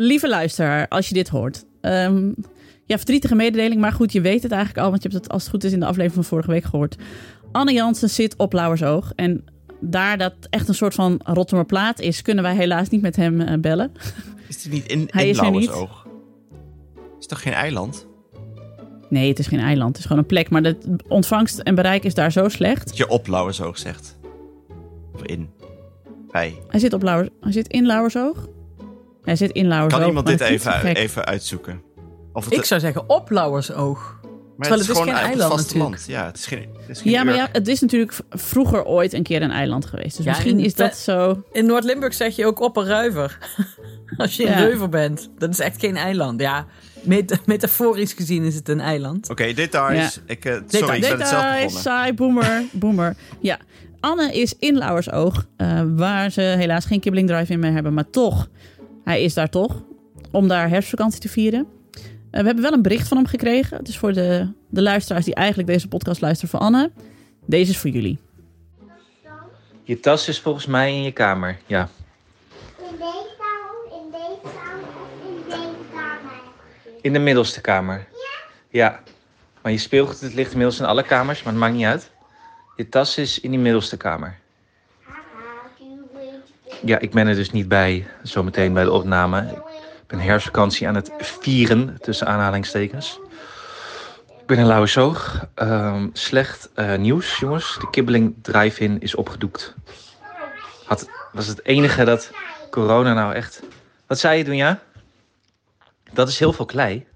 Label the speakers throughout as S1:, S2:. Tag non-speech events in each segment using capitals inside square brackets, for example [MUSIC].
S1: lieve luisteraar, als je dit hoort. Ehm, ja, verdrietige mededeling, maar goed, je weet het eigenlijk al, want je hebt het als het goed is in de aflevering van vorige week gehoord. Anne Jansen zit op Lauwersoog en daar dat echt een soort van Rotterdamplaat is, kunnen wij helaas niet met hem uh, bellen.
S2: Is hij niet in, hij in is Lauwersoog? Is toch geen eiland?
S1: Nee, het is geen eiland. Het is gewoon een plek. Maar de ontvangst en bereik is daar zo slecht. Dat
S2: je op Lauwersoog zegt. Of in. Bij.
S1: Hij zit, op Lauwers, hij zit in Lauwersoog. Hij zit in Lauwersoog.
S2: Kan iemand dit even, even uitzoeken?
S3: Of het Ik zou zeggen op Lauwersoog. Maar Terwijl het, is, geen eiland natuurlijk.
S2: Ja, het is geen, het is geen
S1: ja maar ja, het is natuurlijk vroeger ooit een keer een eiland geweest. Dus misschien is dat zo...
S3: In Noord-Limburg zeg je ook op een ruiver. [LAUGHS] Als je een ruiver bent. Dat is echt geen eiland. Ja, metaforisch gezien is het een eiland.
S2: Oké, details. Ja. Ik, uh, sorry, ik ben het zelf begonnen.
S1: saai, boomer, boomer. Ja, Anne is in Lauwersoog, uh, waar ze helaas geen Kibbeling Drive-in meer hebben. Maar toch, hij is daar toch, om daar herfstvakantie te vieren. Uh, we hebben wel een bericht van hem gekregen. Dus voor de, de luisteraars die eigenlijk deze podcast luisteren voor Anne. Deze is voor jullie.
S4: Je tas is volgens mij in je kamer, ja. In de middelste kamer? Ja. Maar je speelgoed het ligt inmiddels in alle kamers, maar het maakt niet uit. Je tas is in die middelste kamer. Ja, ik ben er dus niet bij, zometeen bij de opname. Ik ben herfstvakantie aan het vieren, tussen aanhalingstekens. Ik ben in Lauwersoog. Um, slecht uh, nieuws, jongens. De kibbeling drive-in is opgedoekt. Had, was het enige dat corona nou echt... Wat zei je doen, ja? Dat is heel veel klei.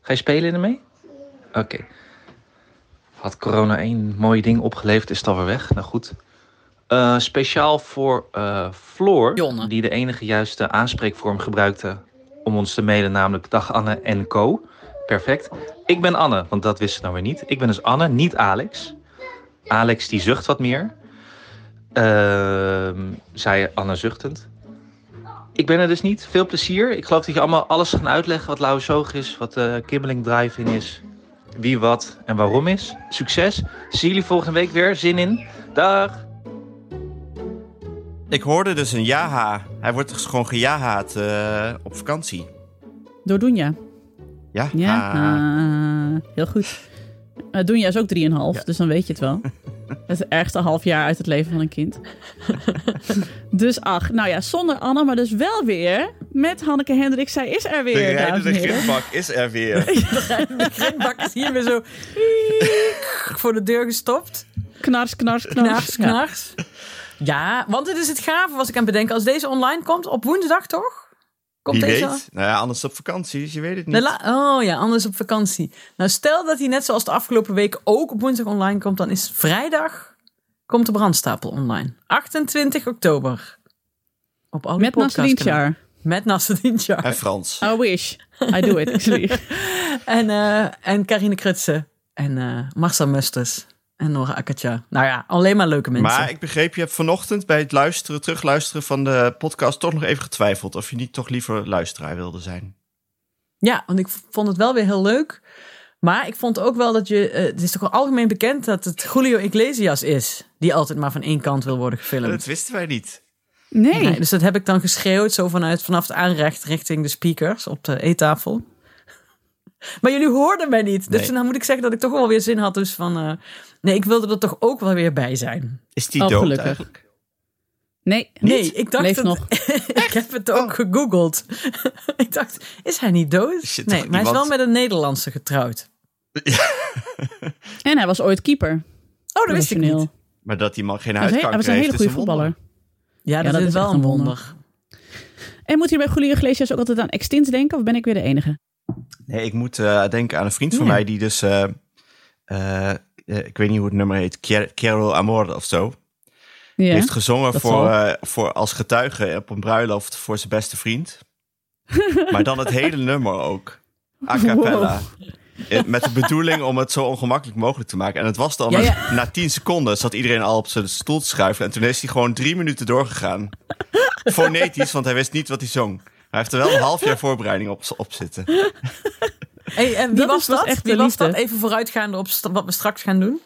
S4: Ga je spelen ermee? Oké. Had corona één mooi ding opgeleverd, is het alweer weg. Nou goed. Uh, speciaal voor uh, Floor, Jonne. die de enige juiste aanspreekvorm gebruikte om ons te mailen, namelijk dag Anne en Co. Perfect. Ik ben Anne, want dat wist ze nou weer niet. Ik ben dus Anne, niet Alex. Alex die zucht wat meer. Uh, zei Anne zuchtend. Ik ben er dus niet. Veel plezier. Ik geloof dat je allemaal alles gaan uitleggen wat Lauwersoog is, wat uh, Kibbeling Drive-in is, wie wat en waarom is. Succes. Zie jullie volgende week weer. Zin in. Dag.
S2: Ik hoorde dus een jaha. Hij wordt dus gewoon gejahaat uh, op vakantie.
S1: Door Doenja.
S2: Ja.
S1: Ja, uh, heel goed. Uh, Doenja is ook 3,5, ja. dus dan weet je het wel. [LAUGHS] Het ergste half jaar uit het leven van een kind. [LAUGHS] dus ach, nou ja, zonder Anne, maar dus wel weer met Hanneke Hendrik. Zij is er weer,
S2: De de grindbak is er weer. [LAUGHS]
S3: de grindbak is hier weer zo voor de deur gestopt.
S1: Knars, knars, knars.
S3: Knars, knars. Ja, ja want het is het gave, was ik aan het bedenken. Als deze online komt, op woensdag toch?
S2: Komt Wie deze weet. Nou ja, anders op vakantie, dus je weet het niet.
S3: oh ja, anders op vakantie. Nou, stel dat hij net zoals de afgelopen week ook op woensdag online komt, dan is vrijdag komt de brandstapel online. 28 oktober.
S1: Op alle Met Nasser
S3: Met Nasser
S2: En Frans.
S1: I wish. I do it, [LAUGHS]
S3: en, uh, en Karine Krutse. En uh, Marcel Musters. En Nora Akatja. Nou ja, alleen maar leuke mensen.
S2: Maar ik begreep, je hebt vanochtend bij het luisteren, terugluisteren van de podcast toch nog even getwijfeld of je niet toch liever luisteraar wilde zijn.
S3: Ja, want ik vond het wel weer heel leuk. Maar ik vond ook wel dat je. Uh, het is toch wel algemeen bekend dat het Julio Iglesias is. Die altijd maar van één kant wil worden gefilmd.
S2: Dat wisten wij niet.
S3: Nee. nee. Dus dat heb ik dan geschreeuwd, zo vanuit, vanaf het aanrecht richting de speakers op de eettafel. Maar jullie hoorden mij niet. Dus dan moet ik zeggen dat ik toch wel weer zin had. Dus van. Uh, nee, ik wilde er toch ook wel weer bij zijn.
S2: Is die oh, dood gelukkig. eigenlijk?
S1: Nee,
S3: nee, ik dacht Leeft nog. [LAUGHS] ik heb het ook oh. gegoogeld. [LAUGHS] ik dacht, is hij niet dood? Nee, maar hij is wel met een Nederlandse getrouwd. Ja. [LAUGHS]
S1: en hij was ooit keeper.
S3: Oh, dat wist ik niet.
S2: Maar dat die man geen huidkanker
S1: heeft, Hij was een hele goede voetballer.
S3: Ja, dat, is wel een wonder.
S1: En moet je bij Julio Iglesias ook altijd aan extint denken? Of ben ik weer de enige?
S2: Nee, ik moet uh, denken aan een vriend van mij die dus... Uh, uh, ik weet niet hoe het nummer heet. Carol Amor of zo. Ja, heeft gezongen voor, voor als getuige op een bruiloft voor zijn beste vriend. [LAUGHS] maar dan het hele nummer ook. A cappella. Met de bedoeling om het zo ongemakkelijk mogelijk te maken. En het was dan na tien seconden zat iedereen al op zijn stoel te schuiven. En toen is hij gewoon drie minuten doorgegaan. [LAUGHS] Fonetisch, want hij wist niet wat hij zong. Hij heeft er wel een half jaar voorbereiding op, op zitten. [LAUGHS]
S3: Hey, en wie dat was dat? Echt wie was dat? Even vooruitgaande op wat we straks gaan doen.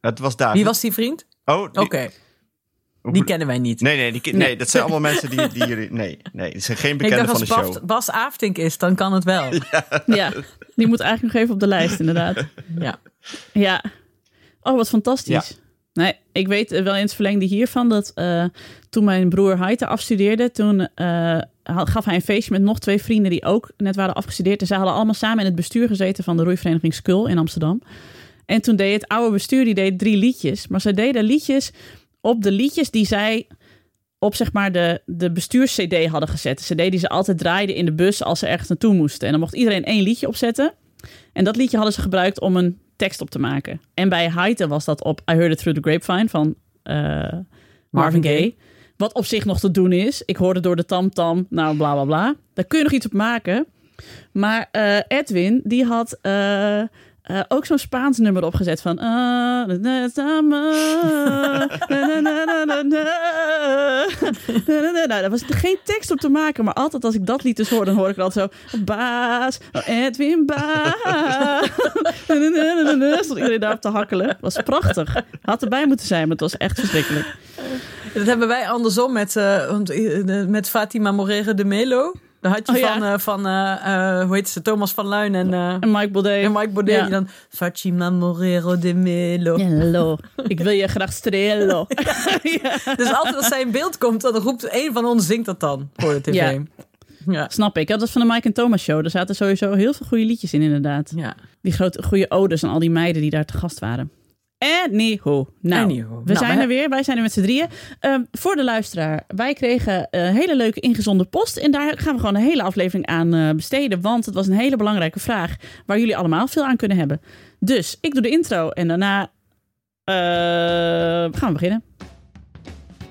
S2: Het was daar.
S3: Wie was die vriend?
S2: Oh,
S3: oké. Die kennen wij niet.
S2: Nee, nee, die, nee, dat zijn allemaal mensen die, die jullie... Nee, nee, dat zijn geen bekenden van de show.
S3: Als Bas Aftink is, dan kan het wel. [LAUGHS]
S1: Ja. ja, die moet eigenlijk nog even op de lijst, inderdaad.
S3: Ja.
S1: Ja. Oh, wat fantastisch. Nee, ik weet wel in het verlengde hiervan dat uh, toen mijn broer Heiter afstudeerde, toen uh, gaf hij een feestje met nog twee vrienden die ook net waren afgestudeerd. En zij hadden allemaal samen in het bestuur gezeten van de roeivereniging Skul in Amsterdam. En toen deed het oude bestuur, die deed drie liedjes. Maar ze deden liedjes op de liedjes die zij op zeg maar de, de bestuurs-CD hadden gezet. De CD die ze altijd draaiden in de bus als ze ergens naartoe moesten. En dan mocht iedereen één liedje opzetten. En dat liedje hadden ze gebruikt om een tekst op te maken. En bij Haite was dat op I Heard It Through the Grapevine van uh, Marvin Gaye. Wat op zich nog te doen is. Ik hoorde door de tamtam, -tam, nou bla bla bla. Daar kun je nog iets op maken. Maar uh, Edwin, die had uh, uh, ook zo'n Spaans nummer opgezet van. Uh, nou, daar was geen tekst op te maken, maar altijd als ik dat lied dus hoor, dan hoor ik altijd zo. Baas, oh Edwin Baas. Stond iedereen daarop te hakkelen. Was prachtig. Had erbij moeten zijn, maar het was echt verschrikkelijk.
S3: Dat hebben wij andersom met, uh, met Fatima Morera de Melo. Daar had je oh, van, uh, van uh, hoe heet ze, Thomas van Luin en,
S1: en Mike Baudet.
S3: En Mike Baudet ja. die dan Fatima Morero de Melo.
S1: Hello, [LAUGHS] ik wil je graag strelen. [LAUGHS]
S3: ja. Dus altijd als zij in beeld komt, dan roept een van ons zingt dat dan voor de tv. Ja.
S1: Snap ik. Dat was van de Mike en Thomas show. Er zaten sowieso heel veel goede liedjes in, inderdaad.
S3: Ja.
S1: Die grote goede odes aan al die meiden die daar te gast waren. Anyhow. Nou, Anyhow. we nou, zijn er weer. Wij zijn er met z'n drieën. Um, voor de luisteraar. Wij kregen een hele leuke ingezonde post. En daar gaan we gewoon een hele aflevering aan uh, besteden. Want het was een hele belangrijke vraag. Waar jullie allemaal veel aan kunnen hebben. Dus ik doe de intro. En daarna uh, gaan we beginnen.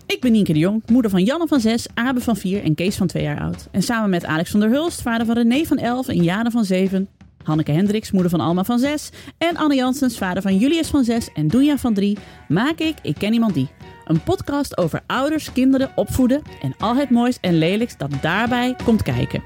S1: Ik ben Nienke de Jong, moeder van Janne van 6, Abe van 4 en Kees van 2 jaar oud. En samen met Alex van der Hulst, vader van René van 11 en Jana van 7, Hanneke Hendricks, moeder van Alma van 6. En Anne Janssens, vader van Julius van 6 en Doenja van 3. Maak ik Ik Ken Iemand Die. Een podcast over ouders, kinderen, opvoeden en al het moois en lelijks dat daarbij komt kijken.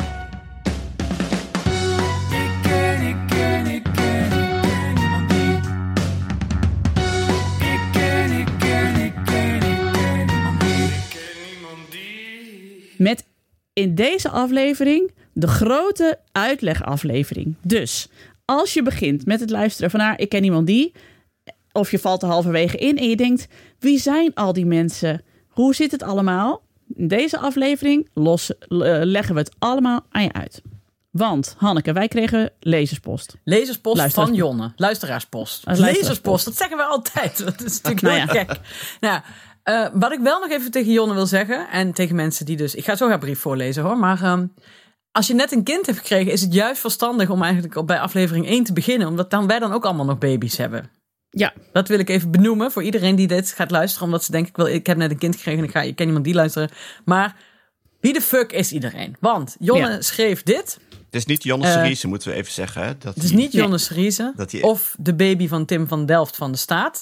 S1: Met in deze aflevering de grote uitlegaflevering. Dus als je begint met het luisteren van... haar, ik ken iemand die... of je valt er halverwege in en je denkt... wie zijn al die mensen? Hoe zit het allemaal? In deze aflevering los, leggen we het allemaal aan je uit. Want, Hanneke, wij kregen lezerspost.
S3: Lezerspost van Jonne. Luisteraarspost. Lezerspost, dat zeggen we altijd. [LAUGHS] Dat is natuurlijk nou heel gek. Nou, uh, wat ik wel nog even tegen Jonne wil zeggen... en tegen mensen die dus... Ik ga zo haar brief voorlezen hoor, maar... Um, als je net een kind hebt gekregen, is het juist verstandig om eigenlijk bij aflevering 1 te beginnen. Omdat dan wij dan ook allemaal nog baby's hebben.
S1: Ja.
S3: Dat wil ik even benoemen voor iedereen die dit gaat luisteren. Omdat ze denken, ik, wil, ik heb net een kind gekregen en ik, ga, ik ken iemand die luisteren. Maar wie de fuck is iedereen? Want Jonne schreef dit.
S2: Het is niet Jonne Seriese, uh, moeten we even zeggen. Hè?
S3: Dat het is niet Jonne Seriese. Die... Of de baby van Tim van Delft van de Staat.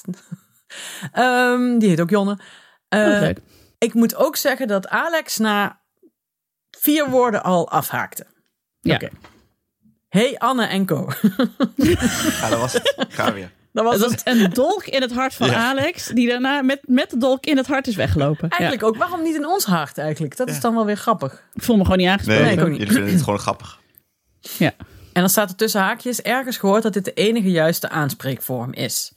S3: um, [LAUGHS] die heet ook Jonne. Uh, ik moet ook zeggen dat Alex na vier woorden al afhaakte.
S1: Ja. Oké.
S3: Hey Anne en Co. [LAUGHS]
S2: ja, dat was het. Ga weer. [LAUGHS]
S1: Dat was, het. een dolk in het hart van Alex, die daarna met, met de dolk in het hart is weggelopen.
S3: Eigenlijk ook. Waarom niet in ons hart eigenlijk? Dat is dan wel weer grappig.
S1: Ik voel me gewoon niet aangesproken.
S2: Nee, nee ik ook niet. vinden het gewoon grappig.
S1: Ja.
S3: En dan staat er tussen haakjes ergens gehoord dat dit de enige juiste aanspreekvorm is.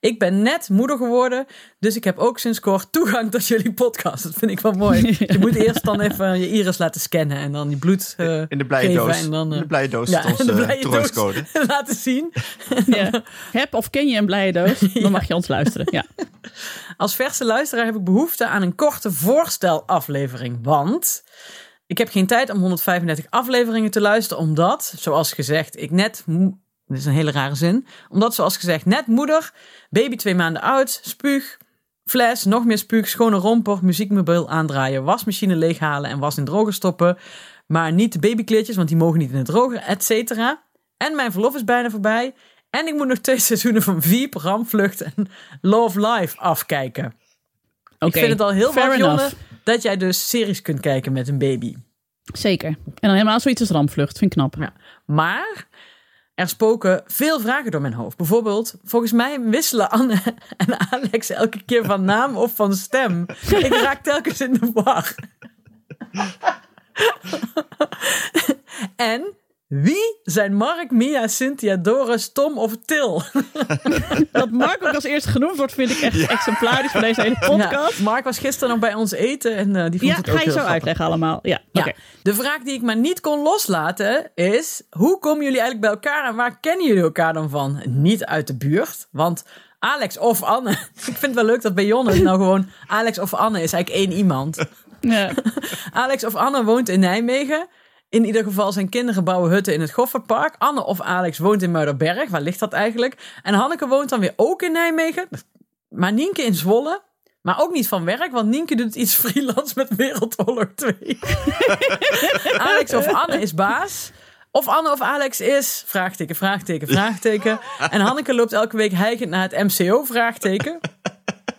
S3: Ik ben net moeder geworden, dus ik heb ook sinds kort toegang tot jullie podcast. Dat vind ik wel mooi. [LAUGHS] Je moet eerst dan even je iris laten scannen en dan die bloed uh,
S2: In de blije doos. En dan, uh, de blije doos ja, onze uh, [LAUGHS]
S3: laten zien. [LAUGHS]
S1: Ja. Heb of ken je een blije doos, dan mag je ons luisteren. Ja.
S3: Als verse luisteraar heb ik behoefte aan een korte voorstelaflevering, want... Ik heb geen tijd om 135 afleveringen te luisteren, omdat, zoals gezegd, ik net dit is een hele rare zin. Omdat, zoals gezegd, net moeder, baby twee maanden oud, spuug, fles, nog meer spuug, schone romper, muziekmobiel aandraaien, wasmachine leeghalen en was in droger stoppen. Maar niet de babykleedjes, want die mogen niet in het droger, et cetera. En mijn verlof is bijna voorbij. En ik moet nog twee [LAUGHS] seizoenen van Vier, Ramvlucht en Love Life afkijken. Okay, ik vind het al heel wat, Jonne, dat jij dus series kunt kijken met een baby.
S1: Zeker. En dan helemaal zoiets als Ramvlucht. Vind ik knap.
S3: Ja. Maar er spoken veel vragen door mijn hoofd. Bijvoorbeeld, volgens mij wisselen Anne [LAUGHS] en Alex elke keer van naam of van stem. Ik raak telkens in de war. [LAUGHS] en wie zijn Mark, Mia, Cynthia, Doris, Tom of Til? [LAUGHS]
S1: dat Mark ook als eerste genoemd wordt, vind ik echt exemplarisch voor deze hele podcast.
S3: Mark was gisteren nog bij ons eten en uh, die vond
S1: ja,
S3: het ook
S1: ga je zo uitleggen allemaal. Ja,
S3: ja. De vraag die ik maar niet kon loslaten is: hoe komen jullie eigenlijk bij elkaar en waar kennen jullie elkaar dan van? Niet uit de buurt, want Alex of Anne. [LAUGHS] ik vind het wel leuk dat bij Jonne nou gewoon Alex of Anne is eigenlijk één iemand. Ja. [LAUGHS] Alex of Anne woont in Nijmegen. In ieder geval zijn kinderen bouwen hutten in het Goffertpark. Anne of Alex woont in Muiderberg. Waar ligt dat eigenlijk? En Hanneke woont dan weer ook in Nijmegen. Maar Nienke in Zwolle. Maar ook niet van werk, want Nienke doet iets [LAUGHS] freelance met Wereldoorlog 2. [LAUGHS] Alex of Anne is baas. Of Anne of Alex is, vraagteken, vraagteken, vraagteken. En Hanneke loopt elke week heigend naar het MCO, vraagteken.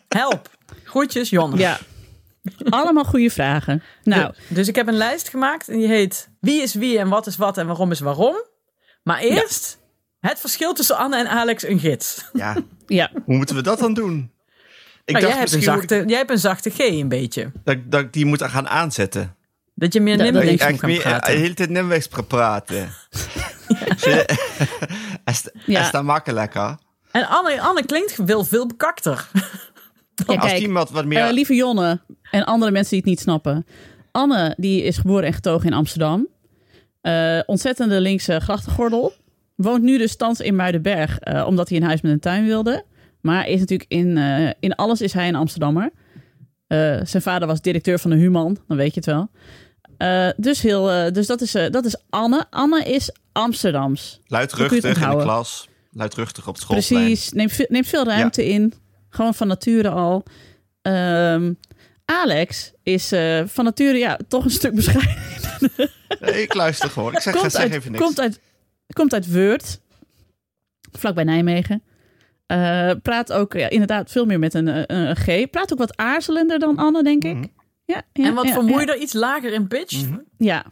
S3: Help. Groetjes, Jonne.
S1: Ja. Allemaal goede vragen. Nou.
S3: dus ik heb een lijst gemaakt en die heet Wie is wie en wat is wat en waarom is waarom. Maar eerst het verschil tussen Anne en Alex een gids.
S2: Ja. [LAUGHS] ja. Hoe moeten we dat dan doen?
S3: Ik nou, dacht jij, hebt een zachte, jij hebt een zachte G een beetje.
S2: Dat, dat ik die moet gaan aanzetten.
S3: Dat je meer Nimwegs moet gaan praten.
S2: De hele tijd Nimwegs praten. [LAUGHS] ja. is dat makkelijker?
S3: En Anne, Anne klinkt veel, veel bekakter.
S1: Ja, Als kijk, iemand wat meer... Uh, lieve Jonne en andere mensen die het niet snappen. Anne, die is geboren en getogen in Amsterdam. Uh, ontzettende linkse grachtengordel. Woont nu dus thans in Muidenberg, uh, omdat hij een huis met een tuin wilde. Maar is natuurlijk in, in alles is hij een Amsterdammer. zijn vader was directeur van de Human, dan weet je het wel. dus heel, dus dat, is, dat is Anne. Anne is Amsterdams.
S2: Luidruchtig in de klas. Luidruchtig op het schoolplein.
S1: Precies, neemt, neemt veel ruimte in. Gewoon van nature al. Um, Alex is uh, van nature ja, toch een stuk bescheiden.
S2: Nee, ik luister gewoon. Ik zeg, komt zeg uit, even niks.
S1: Komt uit, komt uit Weurt, vlakbij Nijmegen. Uh, praat ook ja, inderdaad veel meer met een, een, een, G. Praat ook wat aarzelender dan Anne, denk ik. Mm ja,
S3: ja, en wat ja, vermoeider, iets lager in pitch. Mm
S1: -hmm. Ja,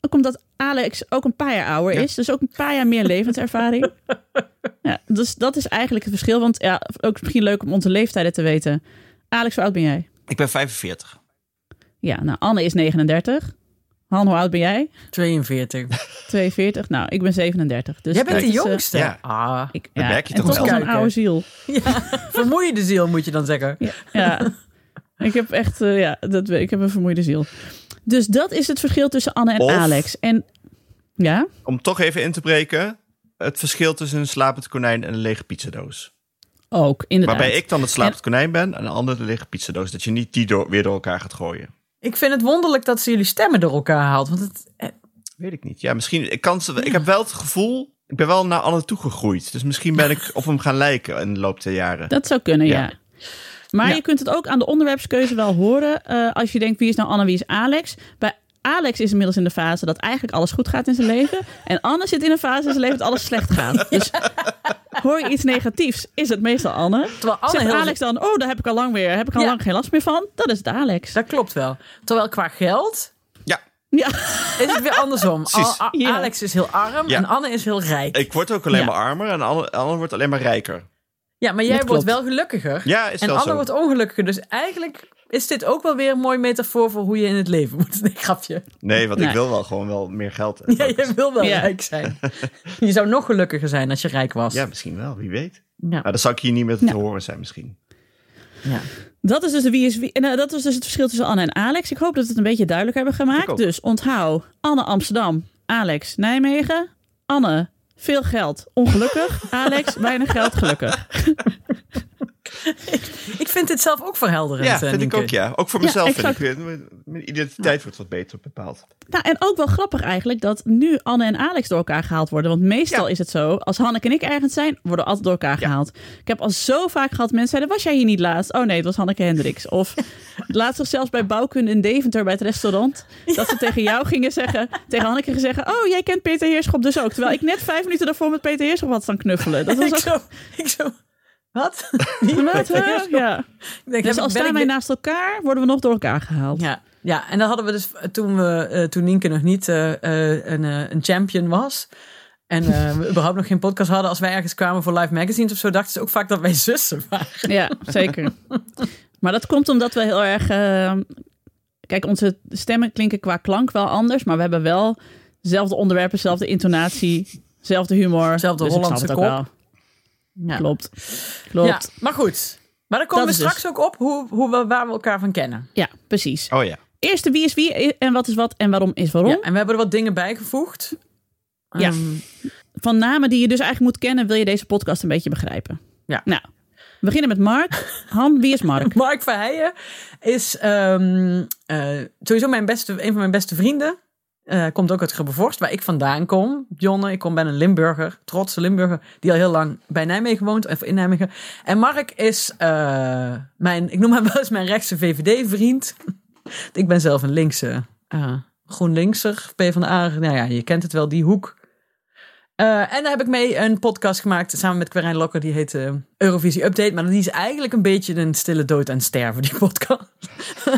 S1: ook omdat Alex ook een paar jaar ouder is. Dus ook een paar jaar meer levenservaring. [LAUGHS] ja, dus dat is eigenlijk het verschil. Want ja, ook misschien leuk om onze leeftijden te weten. Alex, hoe oud ben jij?
S2: Ik ben 45.
S1: Ja, nou, Anne is 39. Han, hoe oud ben jij?
S3: 42.
S1: 42? Nou, ik ben 37. Dus
S3: jij bent de eh, jongste?
S2: ja.
S3: Ah,
S1: ik, ja. merk je toch wel. een oude ziel.
S3: Ja, [LAUGHS] vermoeide ziel moet je dan zeggen.
S1: Ja, ja. ik heb echt, uh, ja, dat, ik heb een vermoeide ziel. Dus dat is het verschil tussen Anne en Alex. En ja?
S2: Om toch even in te breken, het verschil tussen een slapend konijn en een lege pizzadoos.
S1: Ook, inderdaad.
S2: Waarbij ik dan het slapend konijn ben en de andere de lege pizzadoos. Dat je niet die door, weer door elkaar gaat gooien.
S3: Ik vind het wonderlijk dat ze jullie stemmen door elkaar haalt. Want het... Eh,
S2: Weet ik niet. Ja, misschien. Ik, kan, ik heb wel het gevoel. Ik ben wel naar Anne toegegroeid. Dus misschien ben ik [LAUGHS] op hem gaan lijken in de loop der jaren.
S1: Dat zou kunnen, ja. Maar je kunt het ook aan de onderwerpskeuze wel horen. Uh, als je denkt, wie is nou Anne, wie is Alex? Bij Alex is inmiddels in de fase dat eigenlijk alles goed gaat in zijn leven. En Anne zit in een fase in zijn leven dat alles slecht gaat. [LAUGHS] Dus hoor je iets negatiefs, is het meestal Anne. Terwijl Anne Zegt Alex dan, oh, daar heb ik al lang weer, heb ik al lang geen last meer van. Dat is het Alex.
S3: Dat klopt wel. Terwijl qua geld...
S2: Ja.
S1: Ja.
S3: Is het weer andersom. Alex is heel arm en Anne is heel rijk.
S2: Ik word ook alleen maar armer en Anne, Anne wordt alleen maar rijker.
S3: Ja, maar jij wordt wel gelukkiger.
S2: Ja, is
S3: en Anne wordt ongelukkiger. Dus eigenlijk is dit ook wel weer een mooi metafoor voor hoe je in het leven moet. [LAUGHS] Nee, grapje.
S2: Nee, want ik wil wel gewoon wel meer geld.
S3: Ja, je wil wel rijk zijn. je zou nog gelukkiger zijn als je rijk was.
S2: Ja, misschien wel. Wie weet. Ja. Maar dan zou ik hier niet meer te horen zijn misschien.
S1: Ja. Dat is dus de wie is wie. En uh, dat is dus het verschil tussen Anne en Alex. Ik hoop dat we het een beetje duidelijk hebben gemaakt. Dus onthoud Anne Amsterdam, Alex Nijmegen, Anne veel geld, ongelukkig. [LAUGHS] Alex, weinig geld, gelukkig. [LAUGHS]
S3: ik vind dit zelf ook verhelderend.
S2: Ja, vind ik ook, ja. Ook voor mezelf vind ik. Mijn identiteit wordt wat beter bepaald.
S1: Nou, en ook wel grappig eigenlijk dat nu Anne en Alex door elkaar gehaald worden. Want meestal is het zo, als Hanneke en ik ergens zijn, worden we altijd door elkaar gehaald. Ik heb al zo vaak gehad, mensen zeiden, was jij hier niet laatst? Oh nee, het was Hanneke Hendricks. Of [LAUGHS] laatst zelfs bij bouwkunde in Deventer bij het restaurant. Dat ze tegen jou gingen zeggen, [LAUGHS] tegen Hanneke zeggen, oh jij kent Peter Heerschop dus ook. Terwijl ik net vijf minuten daarvoor met Peter Heerschop had staan knuffelen. Dat was
S3: ik, zo, ik zo, wat? [LAUGHS]
S1: Ja. Denk, dus als staan wij naast elkaar, worden we nog door elkaar gehaald.
S3: Ja, ja en dan hadden we dus toen, we, uh, toen Nienke nog niet uh, een, een champion was. En uh, we [LAUGHS] überhaupt nog geen podcast hadden. Als wij ergens kwamen voor live magazines of zo, dachten ze ook vaak dat wij [LAUGHS] zussen waren.
S1: Ja, zeker. maar dat komt omdat we heel erg. Uh, kijk, onze stemmen klinken qua klank wel anders, maar we hebben wel dezelfde onderwerpen, dezelfde intonatie, dezelfde humor.
S3: Dezelfde dus Hollandse kop.
S1: Ja. Klopt. Klopt. Ja,
S3: maar goed. Maar dan komen we straks dus- ook op hoe, hoe we, waar we elkaar van kennen.
S1: Ja, precies.
S2: Oh ja.
S1: Eerste wie is wie en wat is wat en waarom is waarom. Ja,
S3: en we hebben er wat dingen bijgevoegd.
S1: Ja. Ehm, van namen die je dus eigenlijk moet kennen, wil je deze podcast een beetje begrijpen.
S3: Ja.
S1: Nou, we beginnen met Mark. [LAUGHS] Han, wie is Mark?
S3: Mark Verheijen is um, uh, sowieso mijn beste, een van mijn beste vrienden. Uh, komt ook uit Grubbevorst, waar ik vandaan kom. Jonne, ik kom ben een Limburger, trotse Limburger, die al heel lang bij Nijmegen woont, even in Nijmegen. En Mark is uh, mijn, ik noem hem [LAUGHS] wel eens mijn rechtse VVD-vriend. [LAUGHS] ik ben zelf een linkse, uh, GroenLinkser, P van de A. Nou ja, je kent het wel, die hoek. Uh, en daar heb ik mee een podcast gemaakt samen met Querijn Lokker. Die heet uh, Eurovisie Update. Maar die is eigenlijk een beetje een stille dood aan sterven, die podcast.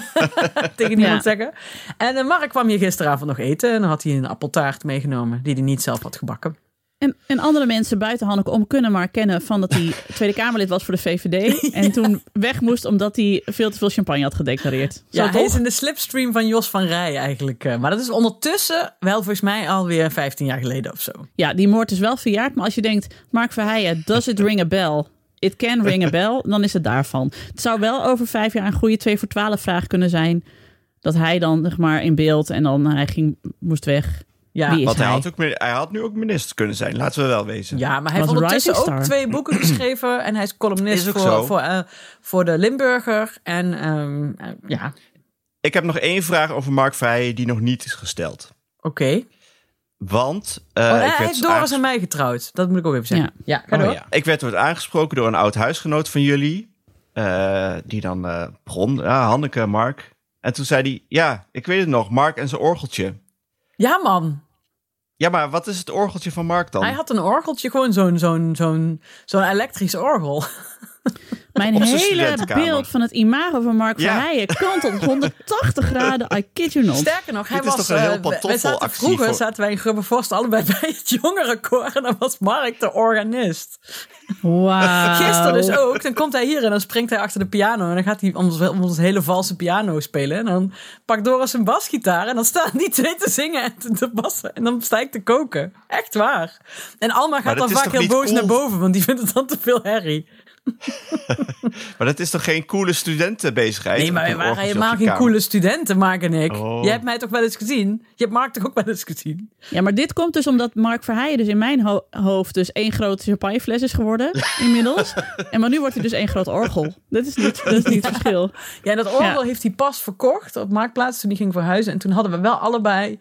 S3: [LAUGHS] Tegen niemand zeggen. En uh, Mark kwam hier gisteravond nog eten. En dan had hij een appeltaart meegenomen die hij niet zelf had gebakken.
S1: En, en andere mensen buiten Hanneke om kunnen maar kennen van dat hij [LAUGHS] Tweede Kamerlid was voor de VVD. En toen weg moest omdat hij veel te veel champagne had gedeclareerd. Zo
S3: ja, hij is in de slipstream van Jos van Rij eigenlijk. Eh, maar dat is ondertussen wel volgens mij alweer 15 jaar geleden of zo.
S1: Ja, die moord is wel verjaard. Maar als je denkt, Mark Verheijen, does it ring a bell? It can ring a bell, dan is het daarvan. Het zou wel over vijf jaar een goede 2 voor 12 vraag kunnen zijn. Dat hij dan zeg maar in beeld en dan hij ging, moest weg. Ja, want
S2: hij, Had ook, hij had nu ook minister kunnen zijn, laten we wel wezen.
S3: Ja, maar hij heeft ondertussen ook twee boeken [CLEARS THROAT] geschreven. En hij is columnist voor, voor, uh, voor de Limburger. En um, uh, ja.
S2: Ik heb nog één vraag over Mark Verheijen die nog niet is gesteld.
S3: Oké. Okay.
S2: Want uh,
S3: oh, hij ik werd heeft Doris en mij getrouwd. Dat moet ik ook even zeggen. Ja, ja,
S2: oh, ja. Ik werd wordt aangesproken door een oud huisgenoot van jullie. die dan begon, ja, Hanneke, Mark. En toen zei hij, ja, ik weet het nog, Mark en zijn orgeltje.
S3: Ja, man.
S2: Ja, maar wat is het orgeltje van Mark dan?
S3: Hij had een orgeltje, gewoon zo'n zo'n zo'n zo'n elektrisch orgel. [LAUGHS]
S1: Mijn hele beeld van het imago van Mark ja. Verheijen tot 180 [LAUGHS] graden. I kid you not.
S3: Sterker nog, hij was... Toch een heel uh, wij zaten, vroeger voor... zaten wij in Grubbevorst allebei [LAUGHS] bij het jongerenkoor. En dan was Mark de organist.
S1: Wow.
S3: Gisteren dus ook. Dan komt hij hier en dan springt hij achter de piano. En dan gaat hij ons, ons hele valse piano spelen. En dan pakt Doris een basgitaar. En dan staan die [LAUGHS] twee te zingen en te, bassen. En dan sta ik te koken. Echt waar. En Alma gaat dan vaak heel boos naar boven. Want die vindt het dan te veel herrie. [LAUGHS]
S2: maar dat is toch geen coole studentenbezigheid?
S3: Nee, maar we waren helemaal geen coole studenten, Mark en ik. Oh. Jij hebt mij toch wel eens gezien? Je hebt Mark toch ook wel eens gezien?
S1: Ja, maar dit komt dus omdat Mark Verheijen dus in mijn hoofd dus één grote champagnefles is geworden [LAUGHS] inmiddels. en maar nu wordt hij dus één groot orgel. Dat is niet, dat is niet [LAUGHS] het verschil.
S3: Ja, dat orgel heeft hij pas verkocht op Marktplaats toen hij ging verhuizen. En toen hadden we wel allebei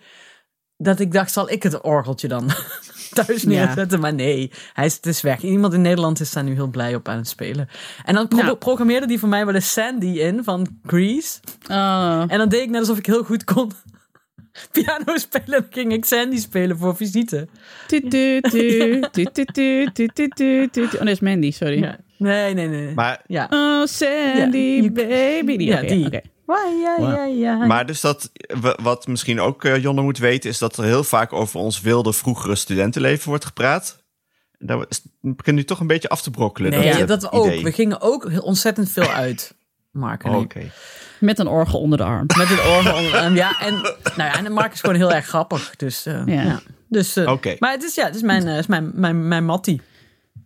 S3: dat ik dacht, zal ik het orgeltje dan thuis neerzetten? Maar nee, hij is, het is weg. Iemand in Nederland is daar nu heel blij op aan het spelen. En dan pro nou. programmeerde die voor mij wel eens Sandy in van Grease.
S1: Oh.
S3: En dan deed ik net alsof ik heel goed kon piano spelen. En ging ik Sandy spelen voor visite.
S1: Oh, dat is Mandy, sorry.
S3: Ja. Nee, nee, nee.
S2: Maar,
S3: ja.
S1: Oh, Sandy, baby.
S3: Ja, die. Ja, ja, ja.
S2: Maar dus dat, wat misschien ook uh, Jonne moet weten, is dat er heel vaak over ons wilde vroegere studentenleven wordt gepraat. Daar begint nu toch een beetje af te brokkelen.
S3: Nee, dat, dat ook. We gingen ook ontzettend veel [LAUGHS] uit, Mark
S2: Oké.
S1: Met een orgel onder de arm.
S3: Met een orgel onder de arm, ja. En, nou ja, en Mark is gewoon heel erg grappig. Dus, uh, ja. Dus, uh, Maar het is, ja, het is mijn, uh, is mijn, mijn, mijn mattie.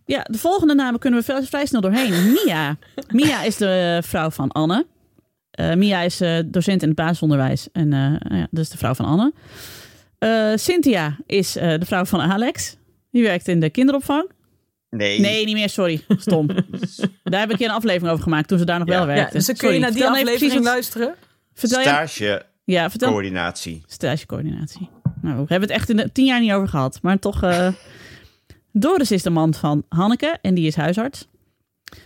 S1: Ja, de volgende namen kunnen we vrij, vrij snel doorheen. Mia. Mia is de vrouw van Anne. Uh, Mia is uh, docent in het basisonderwijs en uh, ja, dat is de vrouw van Anne. Cynthia is de vrouw van Alex. Die werkt in de kinderopvang.
S2: Nee.
S1: Nee, niet meer, sorry. Stom. [LAUGHS] daar heb ik een aflevering over gemaakt toen ze daar nog wel werkte. Ja,
S3: dus dan kun je naar die aflevering luisteren.
S2: Vertel Stage ja, vertel... coördinatie.
S1: Stage coördinatie. Nou, we hebben het echt in de tien jaar niet over gehad. Maar toch... [LAUGHS] Doris is de man van Hanneke en die is huisarts.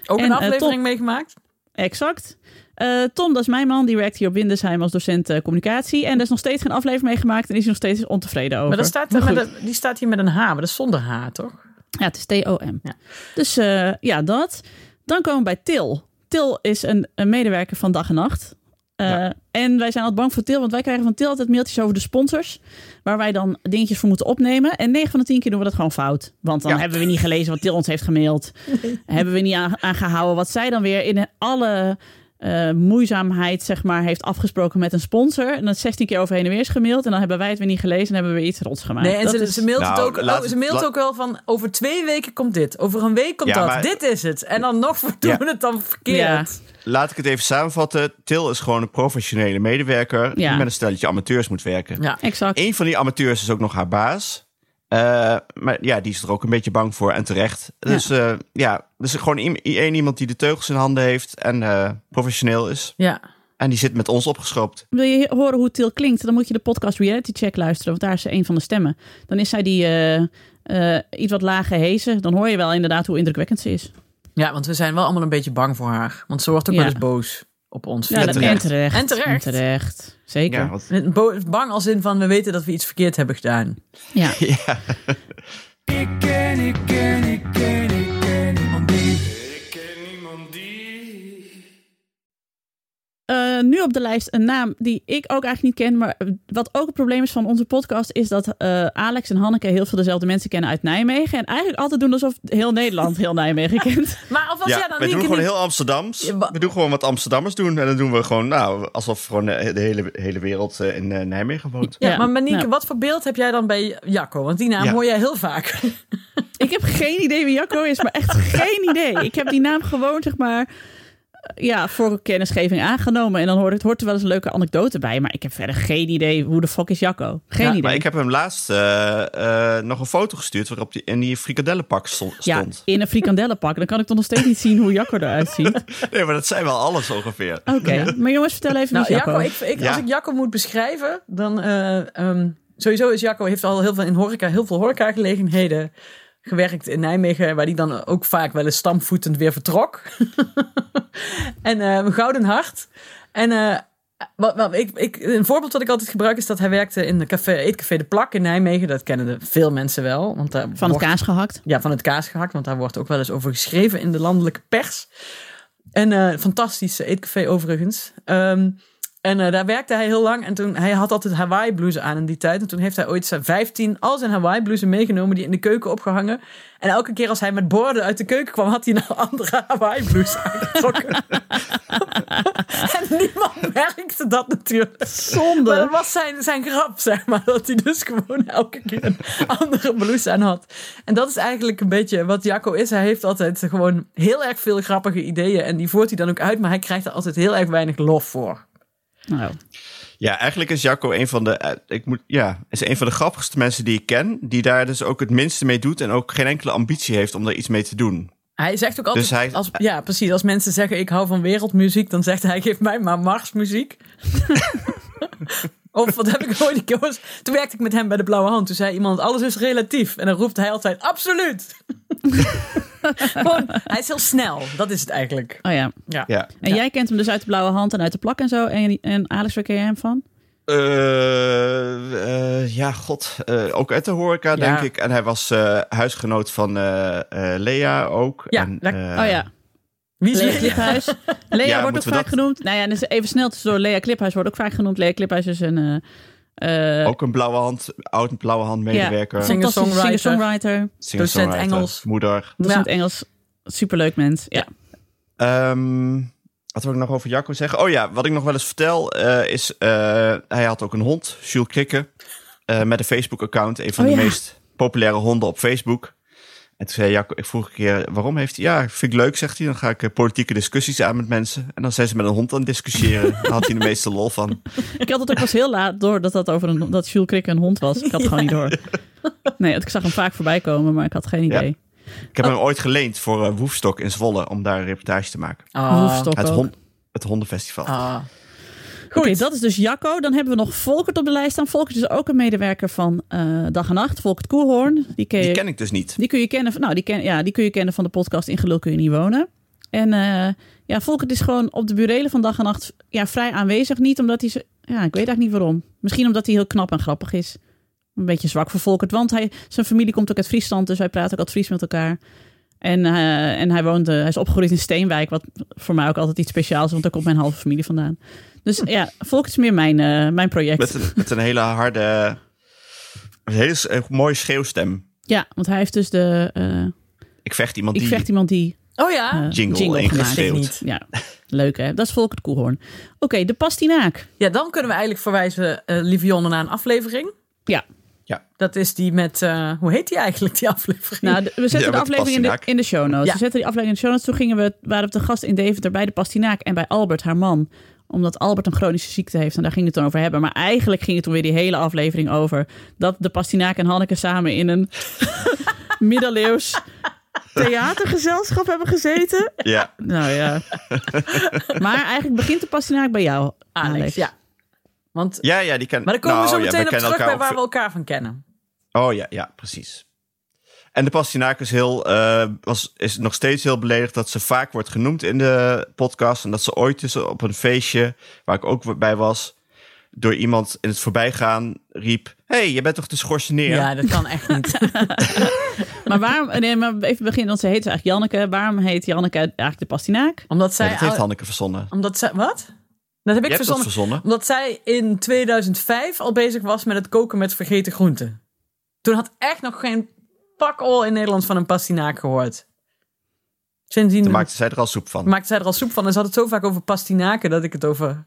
S3: Ook een aflevering meegemaakt?
S1: Exact. Uh, Tom, dat is mijn man, die werkt hier op Windesheim als docent uh, communicatie. En er is nog steeds geen aflevering meegemaakt en is nog steeds ontevreden over.
S3: Maar, dat staat maar met die staat hier met een H, maar dat is zonder H, toch?
S1: Ja, het is T-O-M. Ja. Dus uh, ja, dat. Dan komen we bij Til. Til is een, een medewerker van Dag en Nacht. En wij zijn altijd bang voor Til, want wij krijgen van Til altijd mailtjes over de sponsors. Waar wij dan dingetjes voor moeten opnemen. En 9 van de 10 keer doen we dat gewoon fout. Want dan hebben we niet gelezen wat Til ons heeft gemaild. [LAUGHS] Hebben we niet aangehouden wat zij dan weer in alle uh, moeizaamheid zeg maar, heeft afgesproken met een sponsor. En dat 16 keer over heen en weer is gemaild. En dan hebben wij het weer niet gelezen en hebben we weer iets rots gemaakt.
S3: Nee, en ze, ze mailt, het, nou, ook, oh, ze mailt ook wel van over twee weken komt dit. Over een week komt dat. dit is het. En dan nog [LAUGHS] doen we het dan verkeerd.
S2: Laat ik het even samenvatten. Til is gewoon een professionele medewerker die met een stelletje amateurs moet werken.
S1: Ja, exact.
S2: Een van die amateurs is ook nog haar baas. Uh, maar ja, die is er ook een beetje bang voor en terecht. Dus ja, uh, ja dus gewoon één iemand die de teugels in handen heeft en uh, professioneel is.
S3: Ja.
S2: En die zit met ons opgeschoopt.
S1: Wil je horen hoe Til klinkt? Dan moet je de podcast Reality Check luisteren, want daar is ze een van de stemmen. Dan is zij die iets wat lager hezen. Dan hoor je wel inderdaad hoe indrukwekkend ze is.
S3: Ja, want we zijn wel allemaal een beetje bang voor haar. Want ze wordt ook wel eens boos op ons.
S1: Ja, en terecht. En
S3: terecht.
S1: En terecht. Zeker. Ja,
S3: wat... Bang als in van we weten dat we iets verkeerd hebben gedaan.
S1: Ja. [LAUGHS] ja. ik ken, ik ken, ik ken, ik Uh, nu op de lijst een naam die ik ook eigenlijk niet ken. Maar wat ook het probleem is van onze podcast, is dat uh, Alex en Hanneke heel veel dezelfde mensen kennen uit Nijmegen. En eigenlijk altijd doen alsof heel Nederland heel Nijmegen [LAUGHS] kent.
S3: maar of was ja,
S2: dan we doen gewoon heel Amsterdams. we doen gewoon wat Amsterdammers doen. En dan doen we gewoon, nou, alsof gewoon de hele, hele wereld uh, in Nijmegen woont.
S3: Ja, maar Manieke, nou. wat voor beeld heb jij dan bij Jacco? Want die naam hoor jij heel vaak.
S1: ik heb geen idee wie Jacco is, maar echt [LAUGHS] geen idee. Ik heb die naam gewoon, zeg maar ja, voor kennisgeving aangenomen. En dan hoort, het, hoort er wel eens een leuke anekdote bij. Maar ik heb verder geen idee hoe de fuck is Jacco. Geen idee.
S2: Maar ik heb hem laatst uh, nog een foto gestuurd waarop die in die frikandellenpak stond.
S1: Ja, in een frikandellenpak. Dan kan ik toch nog steeds niet zien hoe Jacco eruit [LAUGHS] ziet.
S2: nee, maar dat zijn wel alles ongeveer.
S1: Oké, maar jongens, vertel even nou, Jacco.
S3: Jacco ik, Als ik Jacco moet beschrijven, dan... Uh, um, sowieso is Jacco heeft al heel veel in horeca, heel veel horeca-gelegenheden gewerkt in Nijmegen, waar die dan ook vaak wel eens stampvoetend weer vertrok. [LAUGHS] en uh, Gouden Hart. En uh, wat, wat, ik, ik, een voorbeeld wat ik altijd gebruik is dat hij werkte in de café, eetcafé De Plak in Nijmegen. Dat kennen de veel mensen wel. Want
S1: daar van het kaas gehakt?
S3: Ja, van het kaas gehakt. Want daar wordt ook wel eens over geschreven in de landelijke pers. En uh, fantastische eetcafé overigens. Um, en uh, daar werkte hij heel lang. En toen, hij had altijd Hawaii blouse aan in die tijd. En toen heeft hij ooit zijn 15 al zijn Hawaii blouse meegenomen, die in de keuken opgehangen. En elke keer als hij met borden uit de keuken kwam, had hij een andere [LAUGHS] Hawaii blouse aangetrokken. [LAUGHS] en niemand merkte dat natuurlijk.
S1: Zonde.
S3: Maar dat was zijn, zijn grap, zeg maar. Dat hij dus gewoon elke keer een andere blouse aan had. En dat is eigenlijk een beetje wat Jacco is. Hij heeft altijd gewoon heel erg veel grappige ideeën. En die voert hij dan ook uit. Maar hij krijgt er altijd heel erg weinig lof voor.
S1: Nou.
S2: Ja, eigenlijk is Jacco een van de, eh, ik moet, ja, is een van de grappigste mensen die ik ken. Die daar dus ook het minste mee doet en ook geen enkele ambitie heeft om daar iets mee te doen.
S3: Hij zegt ook altijd, dus hij, als, ja precies, als mensen zeggen ik hou van wereldmuziek, dan zegt hij geef mij maar Marsmuziek. [LAUGHS] of wat heb ik ooit gekozen? Toen werkte ik met hem bij de Blauwe Hand. Toen zei iemand alles is relatief. En dan roept hij altijd absoluut. [LAUGHS] hij is heel snel. Dat is het eigenlijk.
S1: Oh ja.
S3: ja.
S2: ja.
S1: En jij kent hem dus uit de blauwe hand en uit de plak en zo. En, en Alex, waar ken je hem van?
S2: Uh, uh, ja, god. Uh, ook uit de horeca, denk ik. En hij was huisgenoot van Lea ook.
S3: Ja,
S2: en,
S1: oh ja. Wie is Lea Kliphuis? [LAUGHS] Lea wordt ook vaak dat... genoemd. Nou ja, dus even snel tussendoor. Lea Kliphuis wordt ook vaak genoemd. Lea Kliphuis is een
S2: uh, ook een blauwe hand, oud blauwe hand medewerker.
S1: Ja, singer-songwriter. Singer
S3: docent Engels.
S2: Moeder.
S1: Docent ja. Engels. Superleuk mens. Ja.
S2: Um, wat wil ik nog over Jacco zeggen? Oh ja, wat ik nog wel eens vertel uh, is... Uh, hij had ook een hond, Jules Krikke. met een Facebook-account. Een van oh, de ja. meest populaire honden op Facebook. En toen zei Jacco, ik vroeg een keer, waarom heeft hij... Ja, vind ik leuk, zegt hij. Dan ga ik politieke discussies aan met mensen. En dan zijn ze met een hond aan het discussiëren. [LAUGHS] Daar had hij de meeste lol van.
S1: Ik had het ook pas heel laat door dat dat over een, dat Jules Krikke een hond was. Ik had het gewoon niet door. [LAUGHS] Nee, ik zag hem vaak voorbij komen, maar ik had geen idee.
S2: Ik heb hem ooit geleend voor uh, Woefstok in Zwolle om daar een reportage te maken.
S1: Ah. Woefstok
S2: het, hond, het hondenfestival.
S1: Ah. Goed, dat is dus Jacco. Dan hebben we nog Volkert op de lijst staan. Volkert is ook een medewerker van uh, Dag en Nacht. Volkert Koelhoorn.
S2: Die, ken, je, die ken ik dus niet.
S1: Die kun je kennen, nou, die, ken, ja, die kun je kennen van de podcast In Gelul kun je niet wonen. En uh, ja, Volkert is gewoon op de burelen van Dag en Nacht ja, vrij aanwezig. Niet omdat hij... Ze, ja, ik weet eigenlijk niet waarom. Misschien omdat hij heel knap en grappig is. Een beetje zwak voor Volkert. Want hij, zijn familie komt ook uit Friesland. Dus wij praten ook uit Fries met elkaar. En, uh, en hij, woont, hij is opgegroeid in Steenwijk, wat voor mij ook altijd iets speciaals is, want daar komt mijn halve familie vandaan. Dus [LAUGHS] ja, Volk is meer mijn, uh, mijn project.
S2: Met een, met een hele harde, een hele mooie schreeuwstem.
S1: Ja, want hij heeft dus de... Uh,
S2: ik vecht iemand die...
S1: Ik vecht iemand die...
S3: Oh ja?
S2: jingle, jingle ingeschreeuwd.
S1: Ja, leuk hè. Dat is Volk het Koelhoorn. Oké, okay, de pastinaak.
S3: Ja, dan kunnen we eigenlijk verwijzen, uh, lieve Jonne, naar een aflevering.
S1: Ja.
S2: Ja.
S3: Dat is die met, uh, hoe heet die eigenlijk, die aflevering?
S1: Nou, de, we zetten ja, de aflevering in de, in de show notes.
S3: Ja.
S1: We zetten die aflevering in de show notes. Toen gingen we, waren we te gast in Deventer bij de Pastinaak en bij Albert, haar man. Omdat Albert een chronische ziekte heeft en daar ging het dan over hebben. Maar eigenlijk ging het toen weer die hele aflevering over dat de Pastinaak en Hanneke samen in een [LAUGHS] middeleeuws theatergezelschap hebben gezeten.
S2: Ja.
S1: Nou ja. maar eigenlijk begint de Pastinaak bij jou, Alex.
S3: Alex ja. Want,
S2: ja, ja, die ken,
S3: maar dan komen
S2: nou,
S3: we zo
S2: ja,
S3: meteen
S2: we
S3: op terug bij
S2: elkaar
S3: waar we elkaar van kennen.
S2: Oh ja, ja, precies. En de Pastinaak is, heel, uh, was, is nog steeds heel beledigd dat ze vaak wordt genoemd in de podcast. En dat ze ooit dus op een feestje, waar ik ook bij was, door iemand in het voorbijgaan riep... hey, je bent toch de schorseneer?
S3: Ja, dat kan echt niet. [LAUGHS]
S1: maar waarom, nee, maar even beginnen, want ze heet eigenlijk Janneke. Waarom heet Janneke eigenlijk de Pastinaak?
S3: Omdat zij...
S2: Ja, dat heeft Hanneke verzonnen.
S3: Omdat zij... Wat? Dat heb ik verzonnen,
S2: dat verzonnen.
S3: Omdat zij in 2005 al bezig was met het koken met vergeten groenten. Toen had echt nog geen pak al in Nederland van een pastinaak gehoord. Sindsdien
S2: Toen maakte zij er al soep van.
S3: Maakte zij er al soep van. En ze had het zo vaak over pastinaken dat ik het over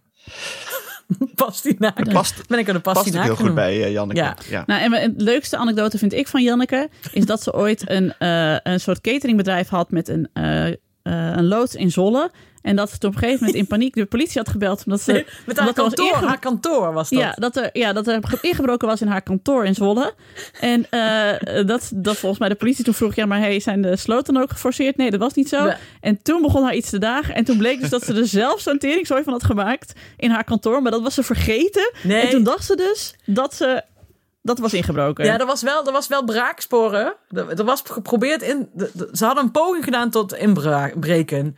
S3: [LAUGHS] pastinaken.
S2: Past,
S3: ben ik er de pastinaak
S2: past ook heel goed bij uh, Janneke.
S3: Ja.
S2: ja.
S1: Nou, en het leukste anekdote vind ik van Janneke is dat ze ooit een, uh, een soort cateringbedrijf had met een, uh, een loods in Zolle. En dat ze toen op een gegeven moment in paniek de politie had gebeld. Omdat ze,
S3: Nee, [LAUGHS] met haar,
S1: omdat
S3: kantoor, haar kantoor was dat.
S1: Ja, dat er, ja, dat er ingebroken was in haar kantoor in Zwolle. En uh, dat, dat volgens mij de politie toen vroeg... ja, maar hey, zijn de sloten ook geforceerd? Nee, dat was niet zo. En toen begon haar iets te dagen. En toen bleek dus dat ze er zelf zo'n teringzooi van had gemaakt... in haar kantoor, maar dat was ze vergeten.
S3: Nee.
S1: En toen dacht ze dus dat ze... Dat was ingebroken.
S3: Ja, er was wel, er was wel braaksporen. Er, er was geprobeerd in. de- de- ze hadden een poging gedaan tot inbreken.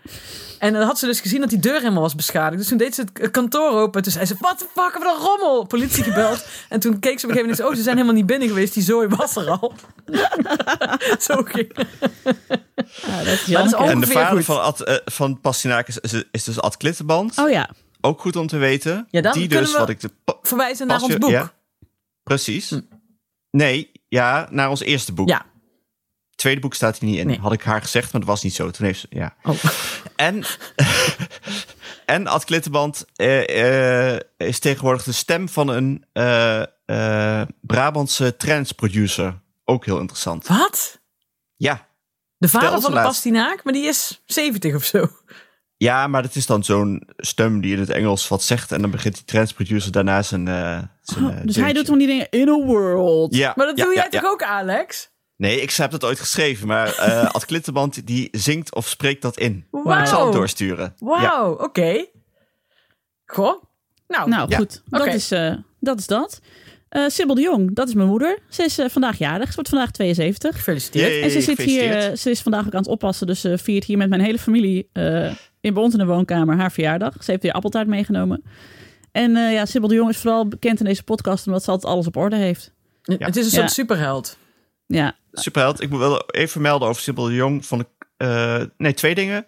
S3: En dan had ze dus gezien dat die deur helemaal was beschadigd. Dus toen deed ze het kantoor open. Toen zei ze: Wat de fuck, wat een rommel! Politie gebeld. En toen keek ze op een gegeven moment: Oh, ze zijn helemaal niet binnen geweest. Die zooi was er al. [LAUGHS] Zo ging
S1: Ja, dat is
S3: dat
S2: En de vader
S3: goed.
S2: van, Ad, eh, van Pastinaak is, is, is dus Ad Klittenband.
S1: Oh ja.
S2: Ook goed om te weten.
S3: Ja, dan
S2: Die
S3: kunnen
S2: dus,
S3: we-
S2: wat ik de...
S3: verwijzen naar ons boek.
S2: ja. Precies. Nee, ja, naar ons eerste boek.
S3: Ja.
S2: Tweede boek staat hier niet in.
S3: Nee.
S2: Had ik haar gezegd, maar dat was niet zo. Toen heeft ze, ja.
S3: Oh.
S2: En, [LAUGHS] en Ad Klittenband eh, eh, is tegenwoordig de stem van een eh, Brabantse transproducer. Ook heel interessant.
S3: Wat?
S2: Ja.
S3: De vader van de
S2: laatst.
S3: pastinaak, maar die is 70 of zo.
S2: Ja, maar dat is dan zo'n stem die in het Engels wat zegt. En dan begint die transproducer daarna zijn. eh, zijn
S1: Oh,
S2: eh, [LAUGHS]
S1: dus hij doet van die dingen in a world.
S2: Ja,
S3: Maar dat
S2: ja,
S3: doe jij
S2: ja.
S3: toch ook, Alex?
S2: Nee, ik heb dat ooit geschreven, maar eh [LAUGHS] Ad Klittenband die zingt of spreekt dat in.
S3: Wauw.
S2: Ik zal het doorsturen.
S3: Wauw,
S2: Ja.
S3: oké. Goh. Nou,
S1: Nou,
S2: Ja.
S1: goed. Dat, is, eh, dat is dat. Eh Sibyl de Jong, dat is mijn moeder. Ze is vandaag jarig. Ze wordt vandaag 72.
S3: gefeliciteerd.
S1: En ze zit hier, ze is vandaag ook aan het oppassen. Dus ze viert hier met mijn hele familie eh, in bij ons in de woonkamer haar verjaardag. Ze heeft weer appeltaart meegenomen. En eh ja, Sibyl de Jong is vooral bekend in deze podcast omdat ze altijd alles op orde heeft.
S3: Het is een soort
S1: Ja.
S3: superheld.
S1: Ja,
S2: Superheld. Ik moet wel even vermelden over Sibyl de Jong. Vond ik, eh, nee, twee dingen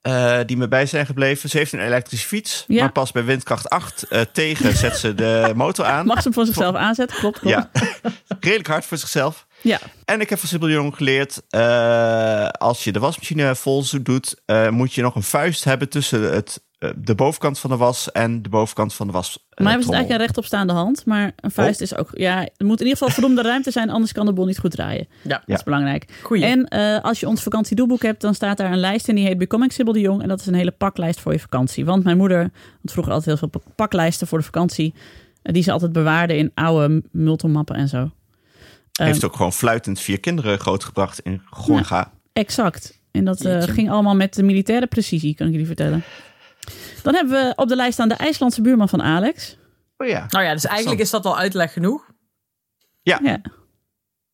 S2: eh, die me bij zijn gebleven. Ze heeft een elektrische fiets,
S1: Ja.
S2: maar pas bij windkracht 8 eh, tegen zet ze de motor aan.
S1: mag ze hem voor zichzelf aanzetten? Klopt, klopt.
S2: Ja, [LAUGHS] redelijk hard voor zichzelf.
S1: Ja.
S2: En ik heb van Sibyl de Jong geleerd, eh, als je de wasmachine vol zo doet, eh, moet je nog een vuist hebben tussen het, eh, de bovenkant van de was en de bovenkant van de was.
S1: Maar hebben ze
S2: trommel.
S1: eigenlijk een rechtopstaande hand. Maar een vuist
S2: Oh.
S1: is ook... Ja, er moet in ieder geval voldoende ruimte zijn. Anders kan de bol niet goed draaien.
S3: Ja.
S1: Dat
S2: Ja.
S1: is belangrijk.
S3: Goeie.
S1: En eh, als je ons vakantiedoelboek hebt, dan staat daar een lijst in die heet Becoming Sibyl de Jong. En dat is een hele paklijst voor je vakantie. Want mijn moeder had vroeger altijd heel veel paklijsten voor de vakantie. die ze altijd bewaarde in oude multimappen en zo.
S2: Heeft ook gewoon fluitend vier kinderen grootgebracht in Gonga.
S1: Exact. En dat eh, ging allemaal met de militaire precisie, kan ik jullie vertellen. Dan hebben we op de lijst staan de IJslandse buurman van Alex.
S2: Oh ja.
S3: Nou ja, dus eigenlijk is dat al uitleg genoeg.
S2: Ja,
S1: Ja.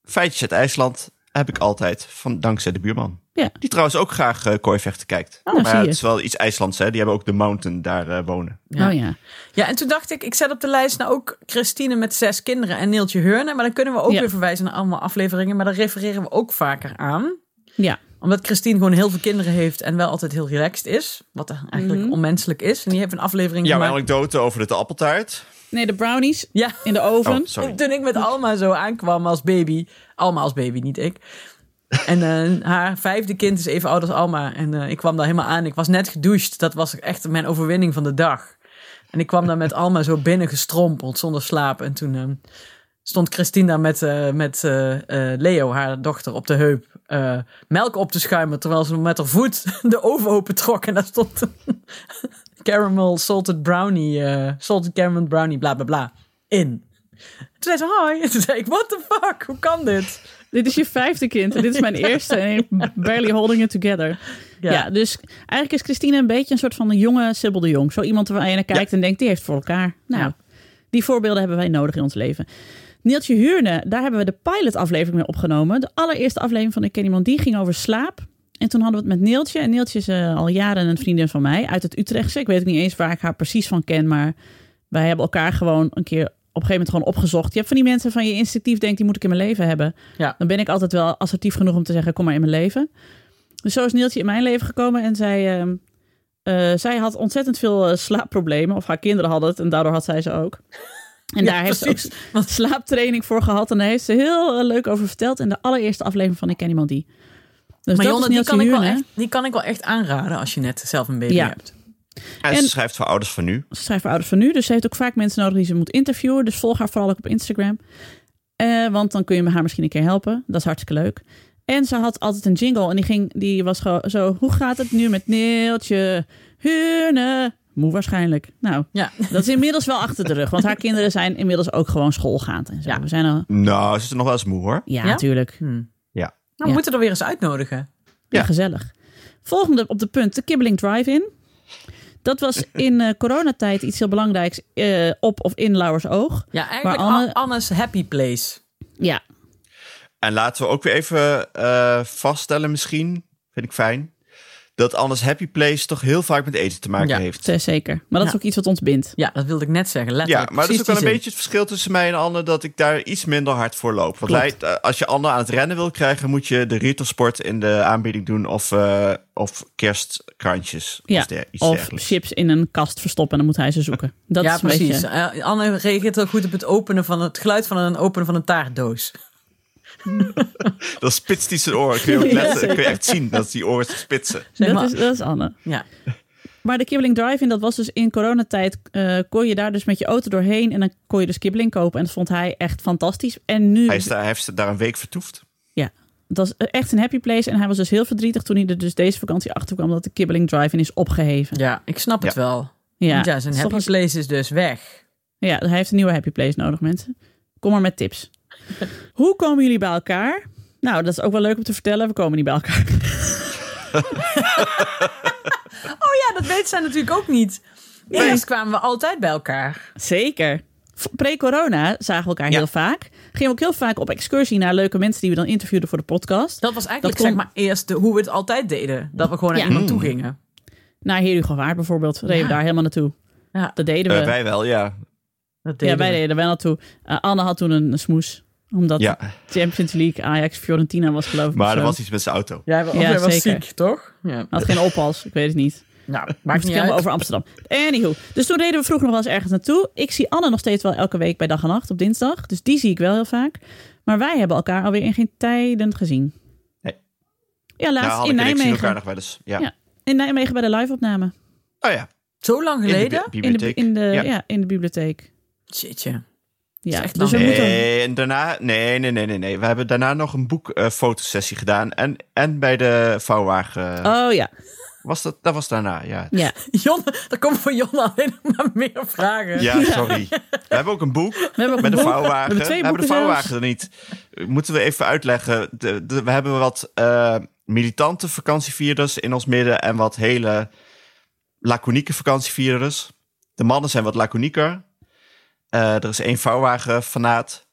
S2: feitjes uit IJsland heb ik altijd, van, dankzij de buurman.
S1: Ja.
S2: Die trouwens ook graag eh kooivechten kijkt.
S1: Oh, zie
S2: maar ja, het is wel iets IJslands, hè. Die hebben ook de mountain daar eh, wonen.
S3: Ja.
S1: Oh ja.
S3: Ja, en toen dacht ik, ik zet op de lijst nou ook Christine met zes kinderen en Neeltje Heurne. Maar dan kunnen we ook
S1: Ja.
S3: weer verwijzen naar allemaal afleveringen. Maar daar refereren we ook vaker aan.
S1: Ja.
S3: Omdat Christine gewoon heel veel kinderen heeft en wel altijd heel relaxed is. Wat eigenlijk mhm. onmenselijk is. En die heeft een aflevering
S2: Jouw gemaakt. anekdote over de appeltaart.
S1: Nee, de brownies ja. in de oven.
S3: Oh, Toen ik met Alma zo aankwam als baby. Alma als baby, niet ik. En uh, haar vijfde kind is even oud als Alma. En uh, ik kwam daar helemaal aan. Ik was net gedoucht. Dat was echt mijn overwinning van de dag. En ik kwam daar met Alma zo binnen gestrompeld zonder slaap. En toen uh, stond Christine daar met, met Leo, haar dochter, op de heup. melk op te schuimen. Terwijl ze met haar voet [LAUGHS] de oven open trok. En daar stond [LAUGHS] caramel salted brownie. salted caramel brownie, bla bla bla. In. Toen zei ze hi. En [LAUGHS] toen zei ik, what the fuck? Hoe kan dit?
S1: Dit is je vijfde kind en dit is mijn [LAUGHS] eerste. En barely holding it together. Ja. dus eigenlijk is Christine een beetje een soort van een jonge Sibyl de Jong. Zo iemand waar je naar kijkt en denkt, die heeft voor elkaar. Nou, die voorbeelden hebben wij nodig in ons leven. Neeltje Huurne, daar hebben we de pilot-aflevering mee opgenomen. De allereerste aflevering van Ik Ken Iemand, die ging over slaap. En toen hadden we het met Neeltje. En Neeltje is uh, al jaren een vriendin van mij uit het Utrechtse. Ik weet niet eens waar ik haar precies van ken, maar wij hebben elkaar gewoon een keer op een gegeven moment gewoon opgezocht. Je hebt van die mensen van je instinctief denkt, die moet ik in mijn leven hebben. Ja. Dan ben ik altijd wel assertief genoeg om te zeggen, kom maar in mijn leven. Dus zo is Neeltje in mijn leven gekomen en zij, uh, uh, zij had ontzettend veel uh, slaapproblemen. Of haar kinderen hadden het en daardoor had zij ze ook. [LAUGHS] En daar heeft ze ook wat [LAUGHS] slaaptraining voor gehad. En daar heeft ze heel eh, leuk over verteld in de allereerste aflevering van Ik Ken Iemand Die.
S3: Dus maar Jonne, die kan, ik wel echt, die kan ik wel echt aanraden als je net zelf een baby hebt.
S2: En, ze schrijft voor ouders van nu.
S1: Ze schrijft voor ouders van nu. Dus ze heeft ook vaak mensen nodig die ze moet interviewen. Dus volg haar vooral ook op Instagram. Uh, want dan kun je haar misschien een keer helpen. Dat is hartstikke leuk. En ze had altijd een jingle. En die, ging, die was gewoon zo... Hoe gaat het nu met Neeltje? Hune? Moe waarschijnlijk. Nou, ja. dat is inmiddels wel achter de rug. Want haar kinderen zijn inmiddels ook gewoon schoolgaand. En zo. Ja. We zijn al...
S2: Nou, ze is nog wel eens moe hoor.
S1: Ja, natuurlijk.
S3: Hm. Ja. Nou, we moeten er weer eens uitnodigen.
S1: Ja, gezellig. Volgende op de punt, de Kibbeling Drive-In. Dat was in uh, coronatijd iets heel belangrijks uh, op of in Lauwers Oog.
S3: Ja, eigenlijk Anne... Anne's happy place.
S1: Ja.
S2: En laten we ook weer even uh, vaststellen misschien, vind ik fijn, dat Anne's Happy Place toch heel vaak met eten te maken
S1: ja,
S2: heeft.
S1: Zeker. Maar dat is ook iets wat ons bindt.
S3: Ja, dat wilde ik net zeggen. Letterlijk.
S2: Ja, maar dat is ook wel een beetje het verschil tussen mij en Anne dat ik daar iets minder hard voor loop. Want wij, eh, als je Anne aan het rennen wil krijgen, moet je de Rietersport in de aanbieding doen of, uh, of kerstkrantjes.
S1: Ja, of, chips in een kast verstoppen en dan moet hij ze zoeken. Dat
S3: ja,
S1: is
S3: precies. Uh, Anne reageert ook goed op het openen van het geluid van een openen van een taartdoos. [LAUGHS]
S2: dan spitst hij zijn oren. Kun je, ook letten, kun je echt zien dat die oren spitsen.
S1: Dat is, dat is Anne.
S3: Ja.
S1: Maar de Kibbeling Drive-In, dat was dus in coronatijd, uh, kon je daar dus met je auto doorheen en dan kon je dus kibbeling kopen. En dat vond hij echt fantastisch. En nu...
S2: Hij, is daar, hij heeft daar een week vertoefd.
S1: Ja, dat was echt een happy place. En hij was dus heel verdrietig toen hij er dus deze vakantie achter kwam dat de Kibbeling Drive-In is opgeheven.
S3: Ja, ik snap het wel. Ja, ja zijn happy place is dus weg.
S1: Ja, hij heeft een nieuwe happy place nodig, mensen. Kom maar met tips. [LAUGHS] Hoe komen jullie bij elkaar? Nou, dat is ook wel leuk om te vertellen. We komen niet bij elkaar. [LAUGHS]
S3: oh ja, dat weten zij natuurlijk ook niet. Eerst kwamen we altijd bij elkaar.
S1: Zeker. Pre-corona zagen we elkaar heel vaak. Gingen we ook heel vaak op excursie naar leuke mensen die we dan interviewden voor de podcast.
S3: Dat was eigenlijk zeg maar eerst de, hoe we het altijd deden. Dat we gewoon naar iemand toe gingen.
S1: Naar Heer Waard bijvoorbeeld. Reden we daar helemaal naartoe. Ja. Dat deden we. Uh,
S2: wij wel, ja.
S1: Dat deden ja, wij we. deden wel naartoe. Uh, Anne had toen een, een smoes omdat ja. Champions League Ajax Fiorentina was geloof ik.
S2: Maar er was iets met zijn auto.
S3: Ja, hij ja, was ziek, toch?
S1: Ja. Had geen oppas, ik weet het niet.
S3: Nou, maakt niet
S1: uit. over Amsterdam. Anywho. Dus toen reden we vroeger nog wel eens ergens naartoe. Ik zie Anne nog steeds wel elke week bij dag en nacht op dinsdag. Dus die zie ik wel heel vaak. Maar wij hebben elkaar alweer in geen tijden gezien.
S2: Nee.
S1: Ja, laatst in Nijmegen.
S2: elkaar nog wel eens. Ja. ja.
S1: In Nijmegen bij de live-opname.
S2: Oh ja.
S3: Zo lang geleden?
S1: In de bibliotheek. In de, in de, ja. ja. in de bibliotheek. Ja,
S2: dus we nee, moeten... en daarna, nee, nee, nee, nee, nee. We hebben daarna nog een boekfotosessie uh, gedaan. En, en bij de vouwwagen.
S1: Oh ja.
S2: Was dat, dat was daarna, ja.
S1: ja. [LAUGHS]
S3: Jon, er komen voor Jon alleen [LAUGHS] maar meer vragen.
S2: Ja, sorry. [LAUGHS] We hebben ook een boek we hebben met een vouwwagen. We hebben, we hebben de vouwwagen er niet. Moeten we even uitleggen. De, de, we hebben wat uh, militante vakantievierders in ons midden en wat hele laconieke vakantievierders. De mannen zijn wat laconieker. Uh, er is één vouwwagen fanaat.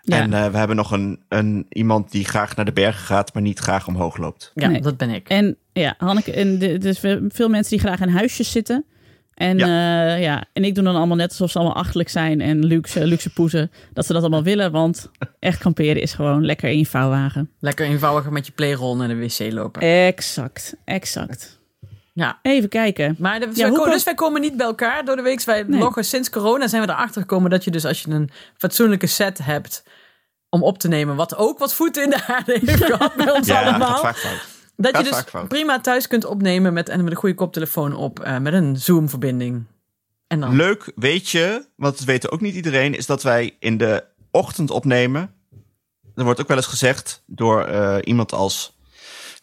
S2: Ja. En uh, we hebben nog een, een, iemand die graag naar de bergen gaat, maar niet graag omhoog loopt.
S3: Ja, dat ben ik.
S1: En ja, Hanneke, en de, dus veel mensen die graag in huisjes zitten. En, ja. ja. en ik doe dan allemaal net alsof ze allemaal achterlijk zijn en luxe, luxe poezen. Dat ze dat allemaal willen, want [LAUGHS] echt kamperen is gewoon lekker in je vouwwagen.
S3: Lekker eenvoudiger met je playrol naar de wc lopen.
S1: Exact, exact. Ja. Even kijken.
S3: Maar de, ja, wij, dus wij komen niet bij elkaar door de week. Wij nee. loggen sinds corona zijn we erachter gekomen dat je dus als je een fatsoenlijke set hebt om op te nemen, wat ook wat voeten in de aarde [LAUGHS] heeft gehad bij ons ja, allemaal. Dat, je dus prima thuis kunt opnemen met, en met een goede koptelefoon op, uh, met een Zoom-verbinding.
S2: En dan... Leuk, weet je, want het weten ook niet iedereen, is dat wij in de ochtend opnemen. Er wordt ook wel eens gezegd door uh, iemand als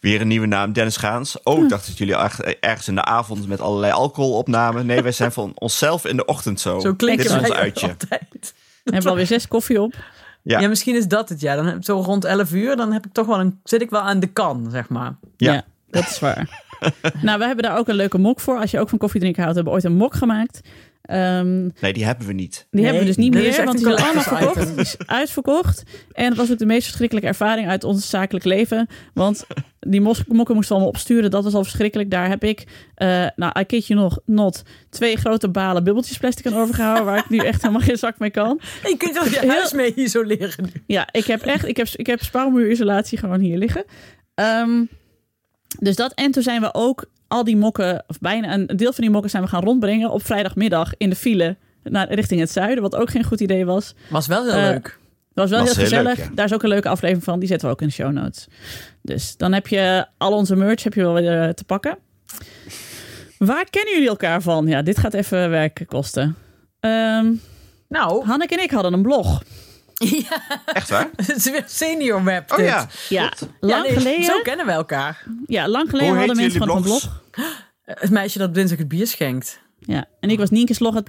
S2: Weer een nieuwe naam, Dennis Gaans. Oh, ik dacht dat jullie ergens in de avond met allerlei alcohol opnamen. Nee, wij zijn van onszelf in de ochtend zo.
S3: Zo klinkt Dit is ons uitje. Altijd.
S1: We hebben alweer zes koffie op.
S3: Ja. ja, misschien is dat het. Ja, dan heb, zo rond 11 uur, dan heb ik toch wel een, zit ik wel aan de kan, zeg maar.
S1: Ja, ja dat is waar. [LAUGHS] nou, we hebben daar ook een leuke mok voor. Als je ook van koffiedrinken houdt, hebben we ooit een mok gemaakt.
S2: Um, nee, die hebben we niet.
S1: Die hebben we dus niet meer, want die zijn allemaal verkocht. Die is uitverkocht. En het was ook de meest verschrikkelijke ervaring uit ons zakelijk leven. Want die mokken moesten we allemaal opsturen. Dat was al verschrikkelijk. Daar heb ik, uh, nou, ik je nog, not, twee grote balen bubbeltjes plastic aan overgehouden. waar ik nu echt helemaal geen zak mee kan. [LAUGHS]
S3: je kunt toch je huis mee isoleren nu?
S1: Ja, ik heb echt, ik heb, ik heb spouwmuurisolatie gewoon hier liggen. Um, dus dat, en toen zijn we ook al die mokken, of bijna een deel van die mokken zijn we gaan rondbrengen op vrijdagmiddag in de file naar, richting het zuiden. Wat ook geen goed idee was.
S3: Was wel heel uh, leuk.
S1: Was wel heel, gezellig. Daar is ook een leuke aflevering van. Die zetten we ook in de show notes. Dus dan heb je al onze merch heb je wel weer eh, te pakken. Waar kennen jullie elkaar van? Ja, dit gaat even werk kosten. Um, nou, Hanneke en ik hadden een blog. [LAUGHS]
S3: Ja.
S2: Echt waar? [LAUGHS]
S3: Het is weer senior web.
S2: Oh ja.
S1: Ja, lang geleden.
S3: Zo kennen we elkaar.
S1: Ja, lang geleden hadden mensen gewoon een blog. [GASPS]
S3: Het meisje dat dinsdag het bier schenkt.
S1: Ja, en ik was Nieke's log, [LAUGHS]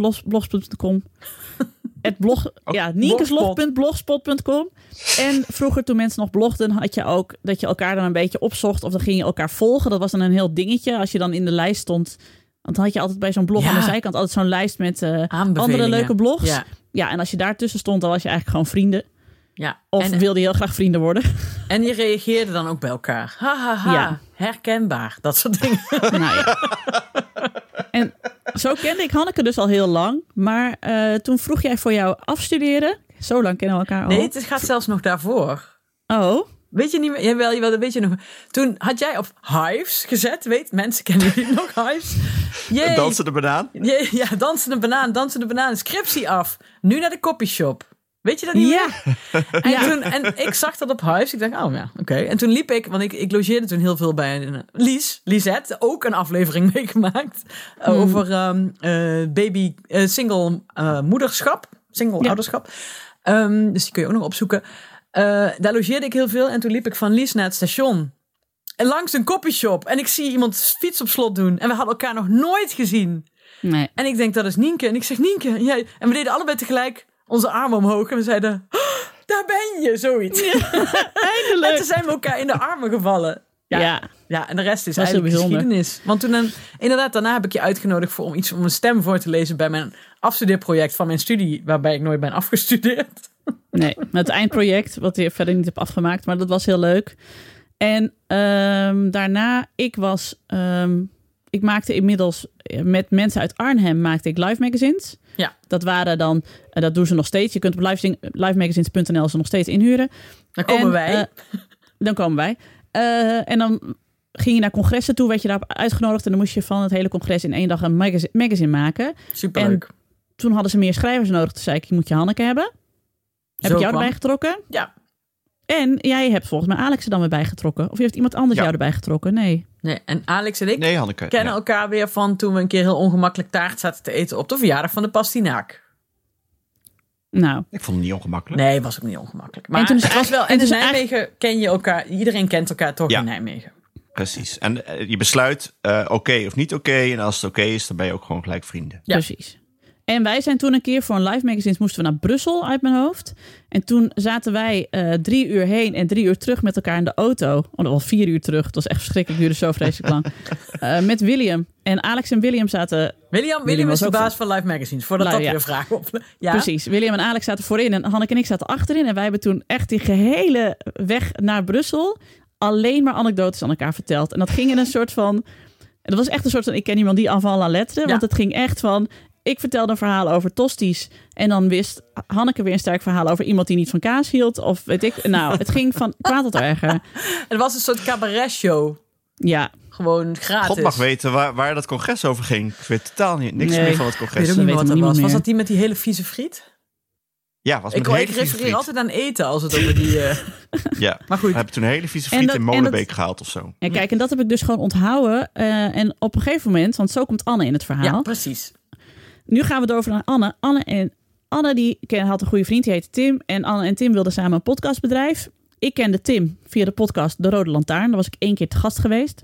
S1: het blog, ja, niekeslog.blogspot.com. En vroeger toen mensen nog blogden, had je ook dat je elkaar dan een beetje opzocht of dan ging je elkaar volgen. Dat was dan een heel dingetje als je dan in de lijst stond. Want dan had je altijd bij zo'n blog aan de zijkant altijd zo'n lijst met uh, andere leuke blogs. Ja. Ja, en als je daartussen stond, dan was je eigenlijk gewoon vrienden. Ja. Of en, wilde je heel graag vrienden worden.
S3: En je reageerde dan ook bij elkaar. Ha, ha, ha. Ja. Herkenbaar. Dat soort dingen. [LAUGHS] Nou ja.
S1: En zo kende ik Hanneke dus al heel lang. Maar uh, toen vroeg jij voor jou afstuderen. Zo lang kennen we elkaar al.
S3: Nee, het gaat zelfs nog daarvoor.
S1: Oh.
S3: Weet je niet meer? Jawel, jawel, dat weet je nog. Toen had jij op Hives gezet. Weet, mensen kennen jullie nog Hives? [LAUGHS]
S2: Jee. Dansende banaan?
S3: Jee, ja, dansende banaan, dansende banaan. Scriptie af. Nu naar de copyshop. Weet je dat niet ja. meer? [LAUGHS] En, ja. toen, en ik zag dat op Hives. Ik dacht, oh ja, oké. En toen liep ik, want ik, ik logeerde toen heel veel bij een, Lies, Lisette, ook een aflevering [LAUGHS] meegemaakt. Hmm. Over um, uh, baby, uh, single uh, moederschap. Single ja. ouderschap. Um, dus die kun je ook nog opzoeken. Uh, daar logeerde ik heel veel. En toen liep ik van Lies naar het station. En langs een copyshop. En ik zie iemand fiets op slot doen. En we hadden elkaar nog nooit gezien. Nee. En ik denk, dat is Nienke. En ik zeg, Nienke. Jij. En we deden allebei tegelijk onze armen omhoog. En we zeiden, oh, daar ben je, zoiets. Ja, [LAUGHS] eindelijk. En toen zijn we elkaar in de armen gevallen. Ja, ja. en de rest is eigenlijk geschiedenis. Want toen, dan, inderdaad, daarna heb ik je uitgenodigd voor om iets om een stem voor te lezen bij mijn afstudeerproject van mijn studie, waarbij ik nooit ben afgestudeerd.
S1: Nee, het eindproject, wat je verder niet heb afgemaakt, maar dat was heel leuk. En um, daarna, ik was, um, ik maakte inmiddels met mensen uit Arnhem maakte ik live magazines. Ja. Dat waren dan, uh, dat doen ze nog steeds. Je kunt op live, livemagazines.nl ze nog steeds inhuren.
S3: Dan komen wij. Uh,
S1: dan komen wij. Uh, en dan ging je naar congressen toe, werd je daarop uitgenodigd en dan moest je van het hele congres in één dag een magazine, magazine maken.
S3: Superleuk. En
S1: toen hadden ze meer schrijvers nodig. Toen zei ik, je moet je Hanneke hebben. Heb ik jou erbij getrokken?
S3: Ja.
S1: En jij hebt volgens mij Alex er dan weer bij getrokken. Of heeft iemand anders jou erbij getrokken? Nee.
S3: Nee, en Alex en ik
S2: nee, Hanneke,
S3: kennen elkaar weer van toen we een keer heel ongemakkelijk taart zaten te eten op de verjaardag van de pastinaak.
S1: Nou.
S2: Ik vond het niet ongemakkelijk.
S3: Nee, was ook niet ongemakkelijk. Maar en toen het was wel. En in Nijmegen ken je elkaar. Iedereen kent elkaar toch in Nijmegen.
S2: Precies. En eh, je besluit uh, oké of niet oké. en als het oké is, dan ben je ook gewoon gelijk vrienden.
S1: Ja. Precies. En wij zijn toen een keer voor een live magazine moesten we naar Brussel uit mijn hoofd. En toen zaten wij uh, drie uur heen en drie uur terug met elkaar in de auto. Oh, dat was vier uur terug. Het was echt verschrikkelijk, duurde zo vreselijk lang. Uh, [LAUGHS] met William. En Alex en William zaten...
S3: William, William, is de baas van live magazines, voordat dat ja. weer vraag op. [LAUGHS]
S1: Ja? Precies. William en Alex zaten voorin en Hanneke en ik zaten achterin. En wij hebben toen echt die gehele weg naar Brussel alleen maar anekdotes aan elkaar verteld. En dat ging in een soort van En dat was echt een soort van, ik ken iemand die aanval aan letteren. Want het ging echt van, ik vertelde een verhaal over tosties. En dan wist Hanneke weer een sterk verhaal over iemand die niet van kaas hield. Of weet ik. Nou, het ging van kwaad tot erger. [LAUGHS]
S3: Het was een soort cabaret show.
S1: Ja.
S3: Gewoon gratis.
S2: God mag weten waar, waar dat congres over ging. Ik weet totaal niet, niks meer van het congres.
S3: Ik weet niet wat dat was. Was dat die met die hele vieze friet?
S2: Ja, was met
S3: ik, ik refereer altijd aan eten als het over die... Uh... [LAUGHS]
S2: ja, maar goed. We hebben toen een hele vieze friet in Molenbeek gehaald of zo.
S1: En kijk, en dat heb ik dus gewoon onthouden. Uh, en op een gegeven moment, want zo komt Anne in het verhaal.
S3: Ja, precies.
S1: Nu gaan we over naar Anne. Anne en Anne die had een goede vriend, die heette Tim. En Anne en Tim wilden samen een podcastbedrijf. Ik kende Tim via de podcast De Rode Lantaarn. Daar was ik één keer te gast geweest.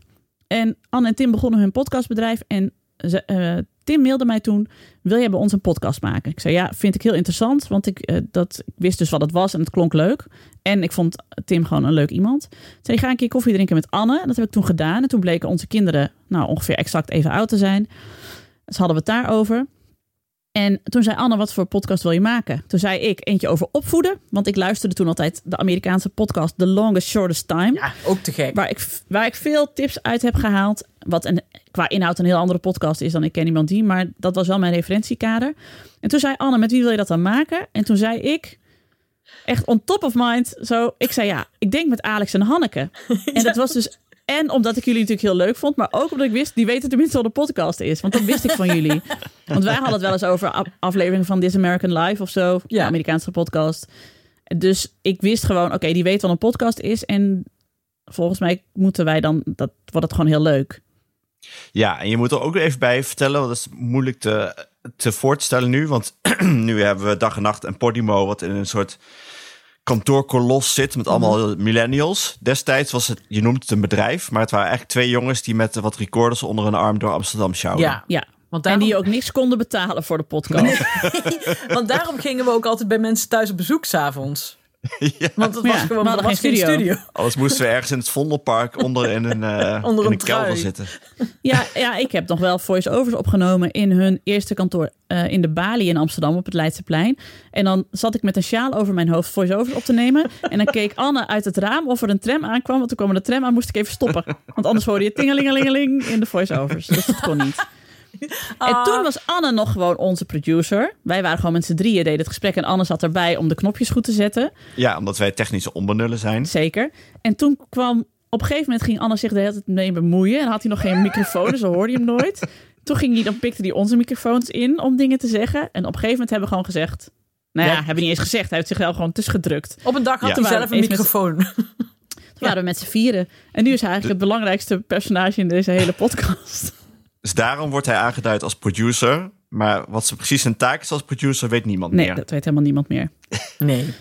S1: En Anne en Tim begonnen hun podcastbedrijf. En ze, uh, Tim mailde mij toen: Wil jij bij ons een podcast maken? Ik zei: Ja, vind ik heel interessant. Want ik, uh, dat, wist dus wat het was en het klonk leuk. En ik vond Tim gewoon een leuk iemand. Zei: Ga een keer koffie drinken met Anne. Dat heb ik toen gedaan. En toen bleken onze kinderen nou, ongeveer exact even oud te zijn. Dus hadden we het daarover. En toen zei Anne, wat voor podcast wil je maken? Toen zei ik eentje over opvoeden. Want ik luisterde toen altijd de Amerikaanse podcast The Longest Shortest Time.
S3: Ja, ook te gek.
S1: Waar ik, waar ik veel tips uit heb gehaald. Wat een, qua inhoud een heel andere podcast is dan ik ken iemand die. Maar dat was wel mijn referentiekader. En toen zei Anne, met wie wil je dat dan maken? En toen zei ik, echt on top of mind, zo. Ik zei ja, ik denk met Alex en Hanneke. [LAUGHS] En dat was dus en omdat ik jullie natuurlijk heel leuk vond, maar ook omdat ik wist, die weten tenminste wat de podcast is. Want dat wist ik van jullie. [LAUGHS] Want wij hadden het wel eens over afleveringen van This American Life of zo, ja. Amerikaanse podcast. Dus ik wist gewoon, oké, die weet wat een podcast is. En volgens mij moeten wij dan, dat wordt het gewoon heel leuk.
S2: Ja, en je moet er ook even bij vertellen, want dat is moeilijk te, te voorstellen nu. Want [CLEARS THROAT] nu hebben we dag en nacht en Podimo, wat in een soort kantoorkolos zit met allemaal mhm. millennials. Destijds was het, je noemt het een bedrijf, maar het waren eigenlijk twee jongens die met wat recorders onder hun arm door Amsterdam sjouwden.
S1: Ja, ja. Want daarom... En die ook niks konden betalen voor de podcast. [LAUGHS]
S3: want daarom gingen we ook altijd bij mensen thuis op bezoek s'avonds. [LAUGHS] Ja. Want het was gewoon we geen studio. studio.
S2: Anders moesten we ergens in het Vondelpark onder in een, uh, [LAUGHS] onder in een, kelder zitten. [LAUGHS]
S1: Ja, ja, ik heb nog wel voice-overs opgenomen in hun eerste kantoor uh, in de Bali in Amsterdam op het Leidseplein. En dan zat ik met een sjaal over mijn hoofd voice-overs op te nemen. En dan keek Anne uit het raam of er een tram aankwam. Want toen kwam de tram aan, moest ik even stoppen. Want anders hoorde je tingelingelingeling in de voice-overs. Dus dat kon niet. En toen ah. was Anne nog gewoon onze producer. Wij waren gewoon met z'n drieën, deden het gesprek. En Anne zat erbij om de knopjes goed te zetten.
S2: Ja, omdat wij technische onbenullen zijn.
S1: Zeker. En toen kwam... Op een gegeven moment ging Anne zich de hele tijd mee bemoeien. En had hij nog geen microfoon, dus hoorde je hem nooit. Toen ging hij, dan pikte hij onze microfoons in om dingen te zeggen. En op een gegeven moment hebben we gewoon gezegd... Nou ja, hebben we niet eens gezegd. Hij heeft zichzelf gewoon tussen gedrukt.
S3: Op een dag had hij zelf een microfoon. Met,
S1: toen waren we met z'n vieren. En nu is hij eigenlijk het belangrijkste personage in deze hele podcast.
S2: Dus daarom wordt hij aangeduid als producer. Maar wat ze precies zijn taak is als producer, weet niemand meer.
S1: Nee, dat weet helemaal niemand meer. [LAUGHS]
S3: Nee.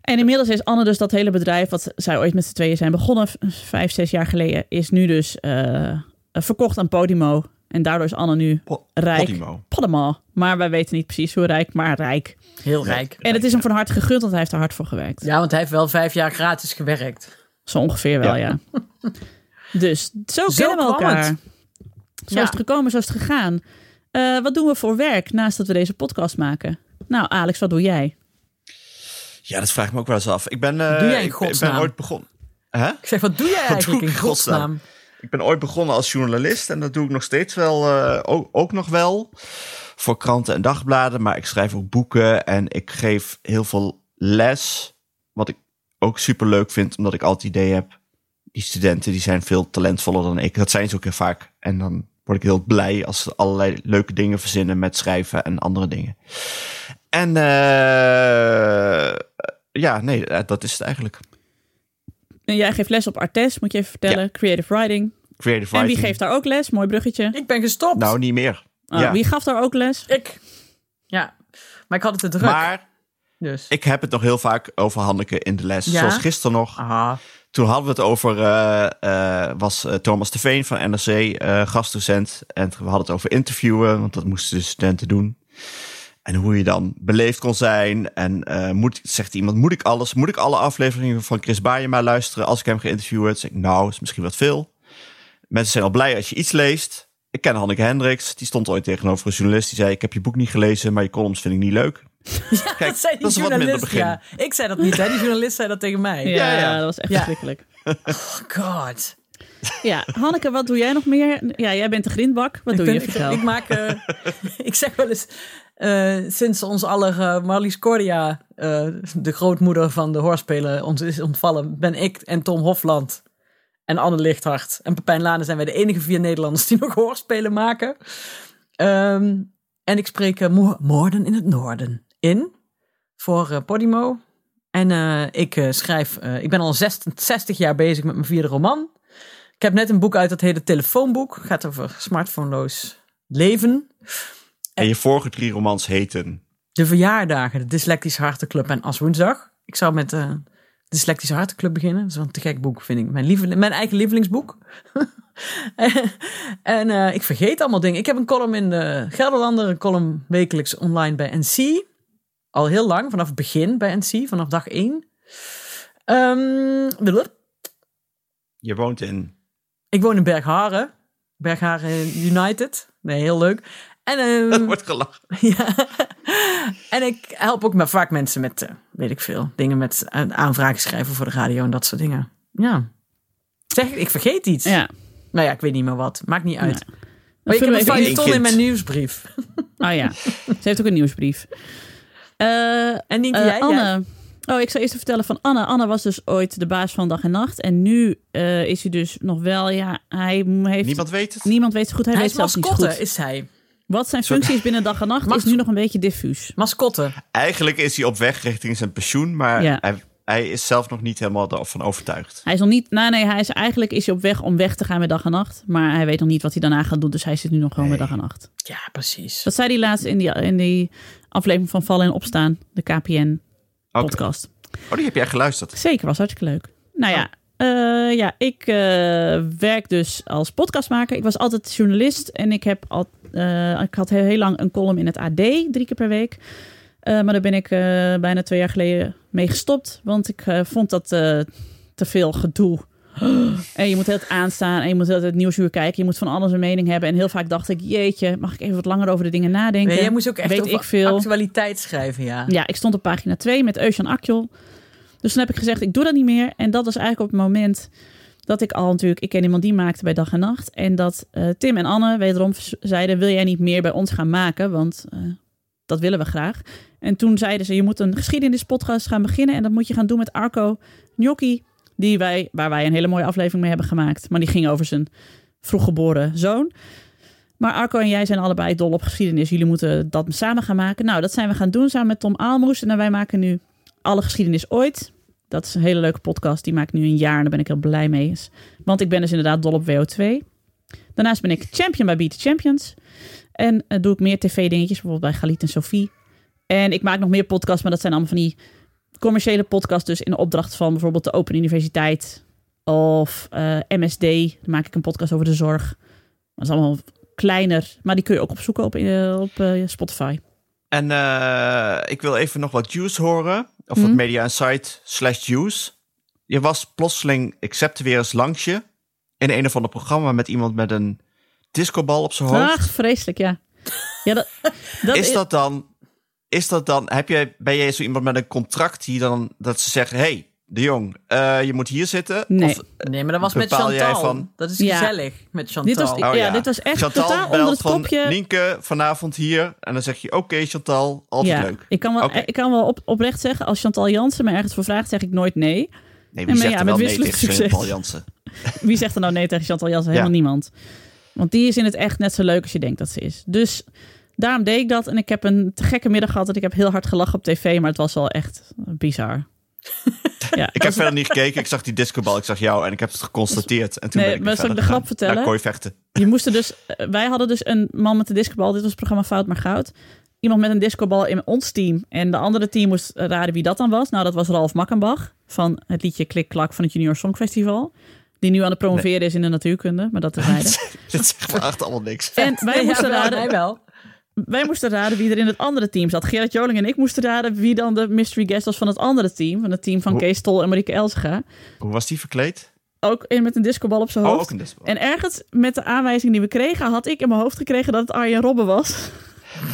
S1: En inmiddels is Anne dus dat hele bedrijf, wat zij ooit met z'n tweeën zijn begonnen, vijf, zes jaar geleden, is nu dus uh, verkocht aan Podimo. En daardoor is Anne nu rijk.
S2: Podimo.
S1: Podimo. Maar wij weten niet precies hoe rijk, maar rijk.
S3: Heel rijk.
S1: En het is hem van harte gegund, want hij heeft er hard voor gewerkt.
S3: Ja, want hij heeft wel vijf jaar gratis gewerkt.
S1: Zo ongeveer wel, ja. [LAUGHS] dus zo, zo kennen we elkaar. Het. Zo is het gekomen, zo is het gegaan. Uh, wat doen we voor werk naast dat we deze podcast maken? Nou, Alex, wat doe jij?
S2: Ja, dat vraag ik me ook wel eens af. Ik ben, uh,
S3: doe jij in godsnaam?
S2: Ik ben ooit begonnen. Huh?
S3: Ik zeg, wat doe jij [LAUGHS] eigenlijk in godsnaam?
S2: Ik ben ooit begonnen als journalist en dat doe ik nog steeds wel, uh, ook, ook nog wel. Voor kranten en dagbladen, maar ik schrijf ook boeken en ik geef heel veel les. Wat ik ook super leuk vind, omdat ik altijd het idee heb die studenten die zijn veel talentvoller dan ik. Dat zijn ze ook heel vaak. En dan word ik heel blij als ze allerlei leuke dingen verzinnen met schrijven en andere dingen. En uh, ja, nee, eh, dat is het eigenlijk.
S1: En jij geeft les op Artes, moet je even vertellen. Creative Writing.
S2: Creative
S1: Writing. En wie geeft daar ook les? Mooi bruggetje.
S3: Ik ben gestopt.
S2: Nou, niet meer.
S1: Oh, ja. Wie gaf daar ook les?
S3: Ik. Ja, maar ik had het te druk.
S2: Maar dus. ik heb het nog heel vaak over Hanneke in de les. Zoals gisteren nog.
S3: Aha.
S2: Toen hadden we het over, uh, uh, was uh, Thomas de Veen van NRC gastdocent. En we hadden het over interviewen, want dat moesten de studenten doen. En hoe je dan beleefd kon zijn. En moet, zegt iemand, moet ik alles, moet ik alle afleveringen van Chris Baayema luisteren als ik hem geïnterviewd heb? Zeg ik, nou, is misschien wat veel. Mensen zijn al blij als je iets leest. Ik ken Hanneke Hendricks, die stond ooit tegenover een journalist. Die zei, ik heb je boek niet gelezen, maar je columns vind ik niet leuk.
S3: Ja, Kijk, dat zei die dat journalist. Ja. Ik zei dat niet, hè? Die journalist zei dat tegen mij.
S1: Ja, ja, dat was echt verschrikkelijk.
S3: Oh god.
S1: Ja, Hanneke, wat doe jij nog meer? Ja, jij bent de grindbak. Wat doe je?
S3: Vertel. Ik, maak, uh, [LAUGHS] ik zeg wel eens, uh, sinds ons aller uh, Marlies Cordia, de grootmoeder van de hoorspelen, ons is ontvallen, ben ik en Tom Hofland en Anne Lichthart en Pepijn Lane zijn wij de enige vier Nederlanders die [LAUGHS] nog hoorspelen maken. Um, en ik spreek Moorden in het Noorden in voor Podimo. En ik schrijf, ik ben al 60 jaar bezig met mijn vierde roman. Ik heb net een boek uit, dat het Telefoonboek. Het gaat over smartphoneloos leven.
S2: En je vorige drie romans heten?
S3: De Verjaardagen, de Dyslectische Hartenclub en As Woensdag. Ik zou met de uh, Dyslectische Hartenclub beginnen. Dat is wel een te gek boek, vind ik. Mijn, lieveling, mijn eigen lievelingsboek. [LAUGHS] en uh, ik vergeet allemaal dingen. Ik heb een column in de Gelderlander, een column wekelijks online bij NC. Al heel lang, vanaf het begin bij NC, vanaf dag 1. Um,
S2: je woont in
S3: ik woon in Bergharen. Bergharen United. Nee, heel leuk. En, um,
S2: dat [LAUGHS] wordt gelachen. [LAUGHS]
S3: ja. en ik help ook maar vaak mensen met, uh, weet ik veel, dingen met uh, aanvragen schrijven voor de radio en dat soort dingen. Ja. Zeg, ik vergeet iets.
S1: Ja.
S3: Nou ja, ik weet niet meer wat. Maakt niet uit. Ja. Maar ik heb een feuilleton in mijn nieuwsbrief.
S1: Oh ja, ze heeft ook een nieuwsbrief. Uh,
S3: en niet jij,
S1: Anne. Oh, ik zou eerst vertellen van Anne. Anne was dus ooit de baas van dag en nacht. En nu uh, is hij dus nog wel, ja, hij heeft...
S2: Niemand weet het?
S1: Niemand weet het goed. Hij, hij weet zelfs niet goed.
S3: is hij.
S1: Wat zijn functie is binnen dag en nacht is nu nog een beetje diffuus.
S3: Mascotte.
S2: Eigenlijk is hij op weg richting zijn pensioen, maar ja. hij, hij, is zelf nog niet helemaal ervan overtuigd.
S1: Hij is nog niet, nee, nee, hij is eigenlijk is hij op weg om weg te gaan met dag en nacht. Maar hij weet nog niet wat hij daarna gaat doen, dus hij zit nu nog gewoon nee. met dag en nacht.
S3: Ja, precies.
S1: Dat zei hij laatst in die, in die aflevering van Vallen en Opstaan, de KPN podcast.
S2: Oh, die heb jij geluisterd?
S1: Zeker, was hartstikke leuk. Nou ja, uh, ja ik uh, werk dus als podcastmaker. Ik was altijd journalist en ik, heb al, uh, ik had heel, heel, lang een column in het AD, drie keer per week. maar daar ben ik bijna twee jaar geleden mee gestopt, want ik vond dat te veel gedoe. En je moet het aanstaan en je moet het nieuwsuur kijken. Je moet van alles een mening hebben. En heel vaak dacht ik, jeetje, mag ik even wat langer over de dingen nadenken?
S3: Nee, jij moest ook echt Weet ik veel. actualiteit schrijven, ja.
S1: Ja, ik stond op pagina 2 met Eusjan Akjol. Dus toen heb ik gezegd, ik doe dat niet meer. En dat was eigenlijk op het moment dat ik al natuurlijk... Ik ken iemand die maakte bij Dag en Nacht. En dat uh, Tim en Anne wederom zeiden... wil jij niet meer bij ons gaan maken? Want uh, dat willen we graag. En toen zeiden ze, je moet een geschiedenispodcast gaan beginnen. En dat moet je gaan doen met Arco Gnocchi die wij, waar wij een hele mooie aflevering mee hebben gemaakt. Maar die ging over zijn vroeggeboren zoon. Maar Arco en jij zijn allebei dol op geschiedenis. Jullie moeten dat samen gaan maken. Nou, dat zijn we gaan doen samen met Tom Aalmoes. En wij maken nu Alle Geschiedenis Ooit. Dat is een hele leuke podcast. Die maakt nu een jaar en daar ben ik heel blij mee. Want ik ben dus inderdaad dol op WO2. Daarnaast ben ik champion bij Beat the Champions. En uh, doe ik meer tv-dingetjes, bijvoorbeeld bij Galit en Sophie. En ik maak nog meer podcasts, maar dat zijn allemaal van die commerciële podcast dus in de opdracht van bijvoorbeeld de Open Universiteit of uh, eh, MSD. Dan maak ik een podcast over de zorg. Dat is allemaal kleiner, maar die kun je ook opzoeken op, uh, op uh, Spotify.
S2: En ik wil even nog wat juice horen. Of wat mhm. Media Insight slash juice. Je was plotseling, zette weer eens langs je. In een of ander programma met iemand met een discobal op zijn hoofd.
S1: Ach, vreselijk, ja. ja dat,
S2: dat is dat dan is dat dan, heb jij, ben jij zo iemand met een contract die dan, dat ze zeggen, hey, de jong, uh, je moet hier zitten?
S1: Nee,
S2: of,
S3: nee maar dat was met Chantal. Van, dat is gezellig met Chantal.
S1: Dit was,
S3: oh,
S1: ja, ja, dit was echt Chantal totaal onder het kopje.
S2: Nienke, vanavond hier. En dan zeg je, oké okay, Chantal, altijd ja, leuk.
S1: Ik kan wel, okay. ik kan wel op, oprecht zeggen, als Chantal Jansen me ergens voor vraagt, zeg ik nooit nee.
S2: Nee, wie en, zegt ja, er wel nee tegen succes. Chantal Jansen? [LAUGHS]
S1: wie zegt er nou nee tegen Chantal Jansen? Helemaal niemand. Want die is in het echt net zo leuk als je denkt dat ze is. Dus daarom deed ik dat. En ik heb een te gekke middag gehad. En ik heb heel hard gelachen op tv. Maar het was wel echt bizar. [LAUGHS]
S2: ja, ik heb verder niet gekeken. Ik zag die discobal. Ik zag jou en ik heb het geconstateerd. En toen nee, ben ik maar zal ik
S1: de grap vertellen?
S2: Kooi vechten.
S1: Je moest dus, eh, wij hadden dus een man met een discobal. Dit was het programma Fout maar Goud. Iemand met een discobal in ons team. En de andere team moest raden wie dat dan was. Nou, dat was Ralf Makkenbach. Van het liedje Klik Klak van het Junior Songfestival. Die nu aan het promoveren is in de natuurkunde. Maar dat is hij. [LAUGHS]
S2: Dit zegt echt allemaal niks.
S1: En wij moesten raden... Hij wel wij moesten raden wie er in het andere team zat. Gerrit Joling en ik moesten raden wie dan de mystery guest was van het andere team. Van het team van? Kees Tol en Marieke Elsga.
S2: Hoe was die verkleed?
S1: Ook in, met een discobal op zijn oh, hoofd. Oh, ook een discobal. En ergens met de aanwijzing die we kregen, had ik in mijn hoofd gekregen dat het Arjen Robben was.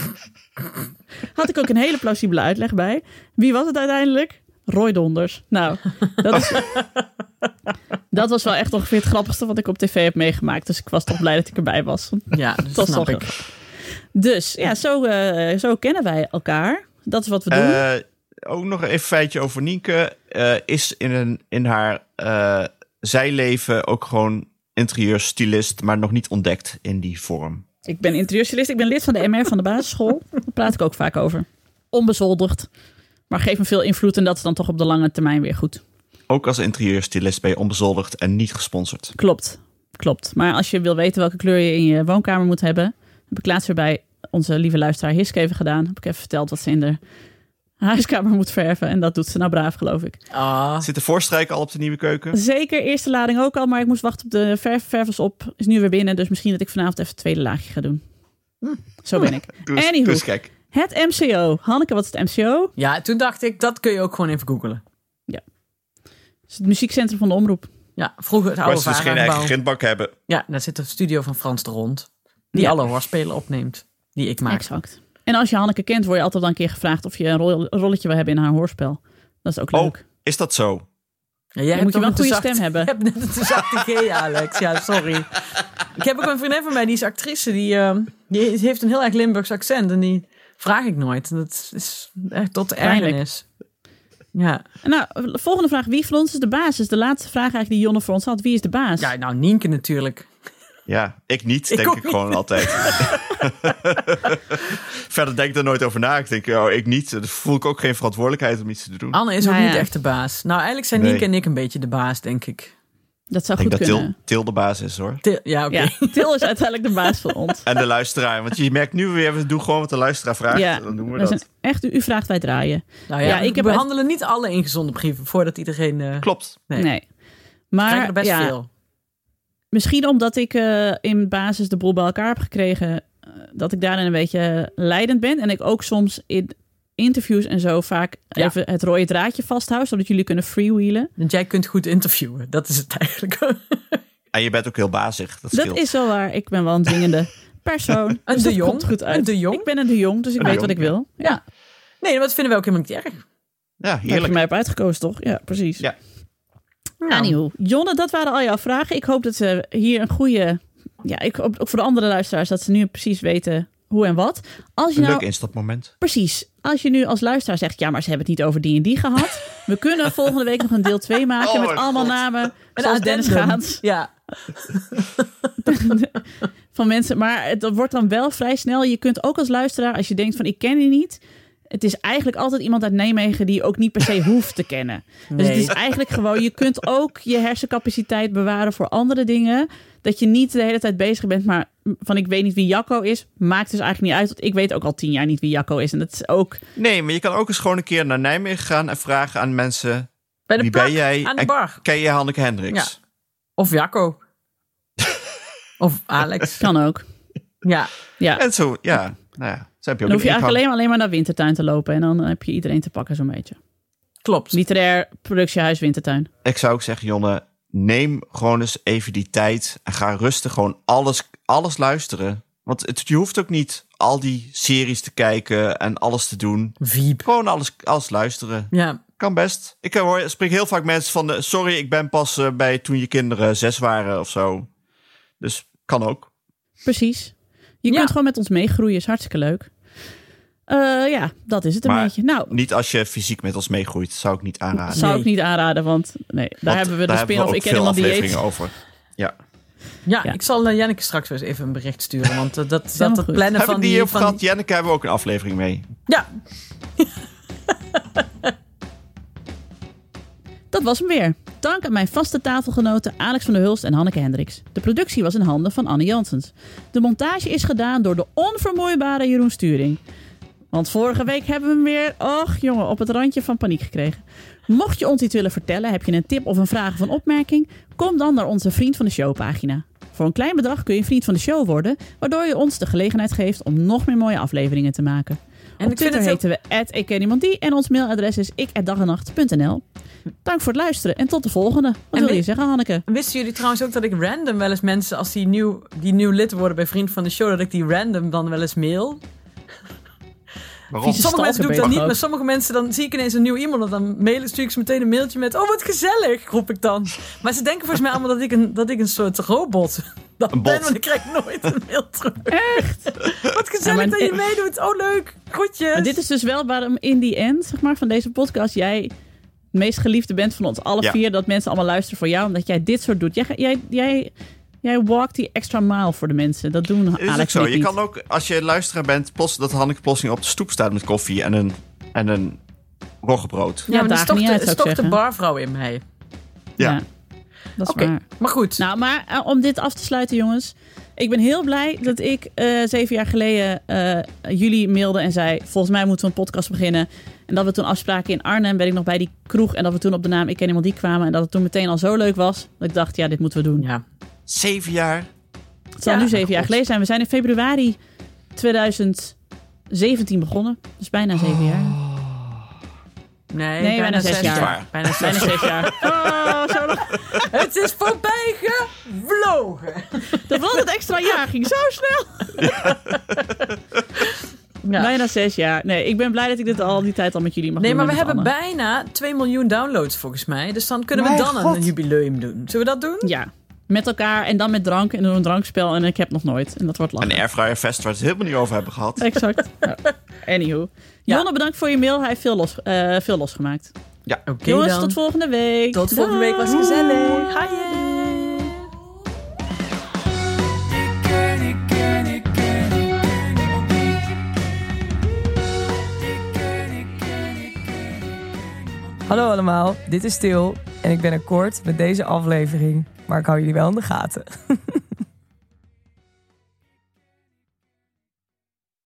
S1: [LAUGHS] had ik ook een hele plausibele uitleg bij. Wie was het uiteindelijk? Roy Donders. Nou, dat is... [LAUGHS] Dat was wel echt ongeveer het grappigste wat ik op tv heb meegemaakt. Dus ik was toch blij dat ik erbij was.
S3: Ja, dat, dat snap ik.
S1: Dus ja, zo, uh, zo kennen wij elkaar. Dat is wat we doen. Uh,
S2: ook nog even een feitje over Nienke. Uh, is in, een, in haar zijleven ook gewoon interieurstylist, maar nog niet ontdekt in die vorm.
S1: Ik ben interieurstylist. Ik ben lid van de MR van de basisschool. Daar praat ik ook vaak over. Onbezoldigd. Maar geef me veel invloed en dat is dan toch op de lange termijn weer goed.
S2: Ook als interieurstylist ben je onbezoldigd en niet gesponsord.
S1: Klopt, klopt. Maar als je wil weten welke kleur je in je woonkamer moet hebben, heb ik laatst weer bij onze lieve luisteraar Hiske even gedaan. Heb ik even verteld wat ze in de huiskamer moet verven. En dat doet ze nou braaf, geloof ik.
S2: Ah. Zit de voorstrijk al op de nieuwe keuken?
S1: Zeker, eerste lading ook al. Maar ik moest wachten op de verf, ververs op. Is nu weer binnen. Dus misschien dat ik vanavond even het tweede laagje ga doen. Hm. Zo ben ik. [LAUGHS]
S2: Doe Anywho, doe kijk.
S1: Het MCO. Hanneke, wat is het MCO?
S3: Ja, toen dacht ik, dat kun je ook gewoon even googelen.
S1: Ja. Het is het muziekcentrum van de Omroep.
S3: Ja, vroeger het oude
S2: Waar ze dus geen eigen grindbak hebben.
S3: Ja, daar zit de studio van Frans de Rond. Die alle hoorspelen opneemt. Die ik maak.
S1: Exact. En als je Hanneke kent, word je altijd dan een keer gevraagd of je een, rolletje wil hebben in haar hoorspel. Dat is ook
S2: oh,
S1: leuk.
S2: is dat zo?
S1: Ja, jij moet je wel een goede stem hebben. [LAUGHS]
S3: Je hebt net een te zachte G, Alex. Ja, sorry. Ik heb ook een vriendin van mij, die is actrice. Die, uh, die heeft een heel erg Limburgs accent. En die vraag ik nooit. Dat is echt tot ergernis. Ja.
S1: Nou, volgende vraag. Wie van ons is de baas? Is de laatste vraag eigenlijk die Jonne voor ons had. Wie is de baas?
S3: Ja, nou Nienke natuurlijk.
S2: Ja, ik niet, denk ik, gewoon altijd. [LAUGHS] Verder denk ik er nooit over na. Ik denk, oh, ik niet. Dan voel ik ook geen verantwoordelijkheid om iets te doen.
S3: Anne is ook nou niet echt de baas. Nou, eigenlijk zijn Nienke en ik een beetje de baas, denk ik.
S1: Dat zou goed kunnen.
S2: dat Til, de baas is, hoor.
S3: Til, ja, oké. [LAUGHS]
S1: Til is uiteindelijk de baas van ons.
S2: En de luisteraar. Want je merkt nu weer, we doen gewoon wat de luisteraar vraagt. Ja, dan doen we dat.
S1: echt, u, vraagt, wij draaien.
S3: Nou ja, ik we behandelen niet alle ingezonde brieven voordat iedereen... Uh...
S2: Klopt.
S1: Nee. nee. Maar
S3: er best
S1: ja,
S3: veel.
S1: Misschien omdat ik uh, in basis de boel bij elkaar heb gekregen, uh, dat ik daarin een beetje leidend ben. En ik ook soms in interviews en zo vaak even het rode draadje vasthoud, zodat jullie kunnen freewheelen.
S3: Want jij kunt goed interviewen, dat is het eigenlijk.
S2: en [LAUGHS] je bent ook heel bazig. Dat,
S1: dat is wel waar. Ik ben wel een dwingende [LAUGHS] persoon.
S3: een dus de jong. Goed uit. Een de jong.
S1: Ik ben een de jong, dus ik weet wat ik wil. Ja.
S3: Nee, maar dat vinden we ook helemaal niet erg.
S2: Ja, heerlijk.
S1: Dat je mij hebt uitgekozen, toch? Ja, precies.
S2: Ja.
S1: Nou. Anywho, Jonne, dat waren al jouw vragen. Ik hoop dat ze hier een goede... Ja, ik hoop ook voor de andere luisteraars dat ze nu precies weten hoe en wat. Als je
S2: een
S1: nou,
S2: leuk instapmoment.
S1: Precies. Als je nu als luisteraar zegt, ja, maar ze hebben het niet over die en die gehad. We kunnen [LAUGHS] volgende week nog een deel 2 maken oh, met allemaal namen. Zoals Dennis Gaans. [LAUGHS]
S3: Ja. [LAUGHS]
S1: van mensen. Maar het wordt dan wel vrij snel. Je kunt ook als luisteraar, als je denkt van ik ken die niet het is eigenlijk altijd iemand uit Nijmegen die je ook niet per se [LAUGHS] hoeft te kennen. Dus het is eigenlijk gewoon, je kunt ook je hersencapaciteit bewaren voor andere dingen. Dat je niet de hele tijd bezig bent, maar van ik weet niet wie Jacco is, maakt dus eigenlijk niet uit. Want ik weet ook al tien jaar niet wie Jacco is. En dat is ook.
S2: Nee, maar je kan ook eens gewoon een keer naar Nijmegen gaan en vragen aan mensen.
S3: Bij de
S2: wie ben jij?
S3: Aan de bar.
S2: Ken je Hanneke Hendricks?
S3: Ja. Of Jacco. [LAUGHS] of Alex.
S1: Kan ook.
S3: Ja.
S1: ja.
S2: En zo, ja. Nou ja
S1: heb je dan hoef je eigenlijk alleen, alleen maar naar Wintertuin te lopen. En dan heb je iedereen te pakken zo'n beetje.
S3: Klopt.
S1: Literair productiehuis Wintertuin.
S2: Ik zou ook zeggen, Jonne, neem gewoon eens even die tijd. En ga rustig gewoon alles, alles luisteren. Want het, je hoeft ook niet al die series te kijken en alles te doen.
S3: Wiep.
S2: Gewoon alles, alles luisteren.
S3: Ja.
S2: Kan best. Ik hoor, spreek heel vaak mensen van de... Sorry, ik ben pas uh, bij toen je kinderen zes waren of zo. Dus kan ook.
S1: Precies. Je kunt gewoon met ons meegroeien. Is hartstikke leuk. Uh, ja, dat is het een beetje. Nou,
S2: niet als je fysiek met ons meegroeit, zou ik niet aanraden.
S1: Zou ik niet aanraden, want nee, daar hebben we de spin-off Ik ken helemaal dieet.
S2: over. Ja.
S3: Ja, ja, ik zal uh, Janneke straks weer eens even een bericht sturen. Want uh, dat, dat, het plannen van
S2: die...
S3: Hebben
S2: die gehad? Janneke hebben we ook een aflevering mee.
S3: Ja. [LAUGHS]
S1: dat was hem weer. Dank aan mijn vaste tafelgenoten Alex van der Hulst en Hanneke Hendricks. De productie was in handen van Anne Jansens. De montage is gedaan door de onvermoeibare Jeroen Sturing. Want vorige week hebben we hem weer, och jongen, op het randje van paniek gekregen. Mocht je ons iets willen vertellen, heb je een tip of een vraag of een opmerking, kom dan naar onze Vriend van de Show pagina. Voor een klein bedrag kun je vriend van de show worden, waardoor je ons de gelegenheid geeft om nog meer mooie afleveringen te maken. En Op Twitter heten we ik en ons mailadres is ik@dagenacht.nl. Dank voor het luisteren en tot de volgende. Wat wil je zeggen, Hanneke?
S3: Wisten jullie trouwens ook dat ik random wel eens mensen, als die nieuw, die nieuw lid worden bij Vriend van de Show, dat ik die random dan wel eens mail?
S2: Waarom?
S3: Sommige mensen doen dat niet, maar sommige mensen dan zie ik ineens een nieuw iemand en dan mailen, stuur ik ze meteen een mailtje met oh wat gezellig, roep ik dan. Maar ze denken volgens mij allemaal dat ik een, dat ik een soort robot dat een ben, want ik krijg nooit een mail terug.
S1: Echt?
S3: Wat gezellig dat je meedoet. Oh leuk, groetjes.
S1: Maar dit is dus wel waarom in die end, zeg maar, van deze podcast jij het meest geliefde bent van ons alle vier. Dat mensen allemaal luisteren voor jou, omdat jij dit soort doet. Jij, jij, jij Jij walkt die extra mile voor de mensen. Dat doen is Alex zo.
S2: Je kan ook, als je luisteraar bent, posten dat Hanneke Plossing op de stoep staat met koffie en een, en een roggebrood.
S3: Ja, maar dat is toch, de, is toch de barvrouw in mij.
S2: Ja. ja
S1: dat is waar.
S3: Maar goed.
S1: Nou, maar uh, om dit af te sluiten, jongens. Ik ben heel blij dat ik uh, zeven jaar geleden uh, jullie mailde en zei... volgens mij moeten we een podcast beginnen. En dat we toen afspraken in Arnhem, ben ik nog bij die kroeg... en dat we toen op de naam Ik Ken Iemand Die kwamen... en dat het toen meteen al zo leuk was... dat ik dacht, ja, dit moeten we doen.
S3: Ja.
S2: Zeven jaar.
S1: Het zal nu zeven jaar geleden zijn. We zijn in februari 2017 begonnen. Dus bijna zeven jaar.
S3: Nee, nee bijna, zes, jaar.
S1: Bijna zes, zes jaar. [LAUGHS]
S3: Oh, zo Het is voorbij gevlogen.
S1: Dat was het extra jaar ging zo snel. [LAUGHS] Ja. Bijna zes jaar. Nee, ik ben blij dat ik dit al die tijd al met jullie mag
S3: nee,
S1: doen.
S3: Nee, maar we hebben bijna 2 miljoen downloads volgens mij. Dus dan kunnen we dan een jubileum doen. Zullen we dat doen?
S1: Ja. Met elkaar en dan met drank en doen een drankspel. En ik heb nog nooit. En dat wordt lachen.
S2: Een Airfryer Fest waar we het helemaal niet over hebben gehad.
S1: Exact. [LAUGHS] ja. Anywho. Jonne, bedankt voor je mail. Hij heeft veel, los, uh, veel losgemaakt.
S2: Ja,
S1: oké okay, Jongens, tot volgende week.
S3: Tot volgende week. Was gezellig. Hi. Hallo allemaal, dit is Til en ik ben er kort met deze aflevering maar ik hou jullie wel in de gaten. [LAUGHS]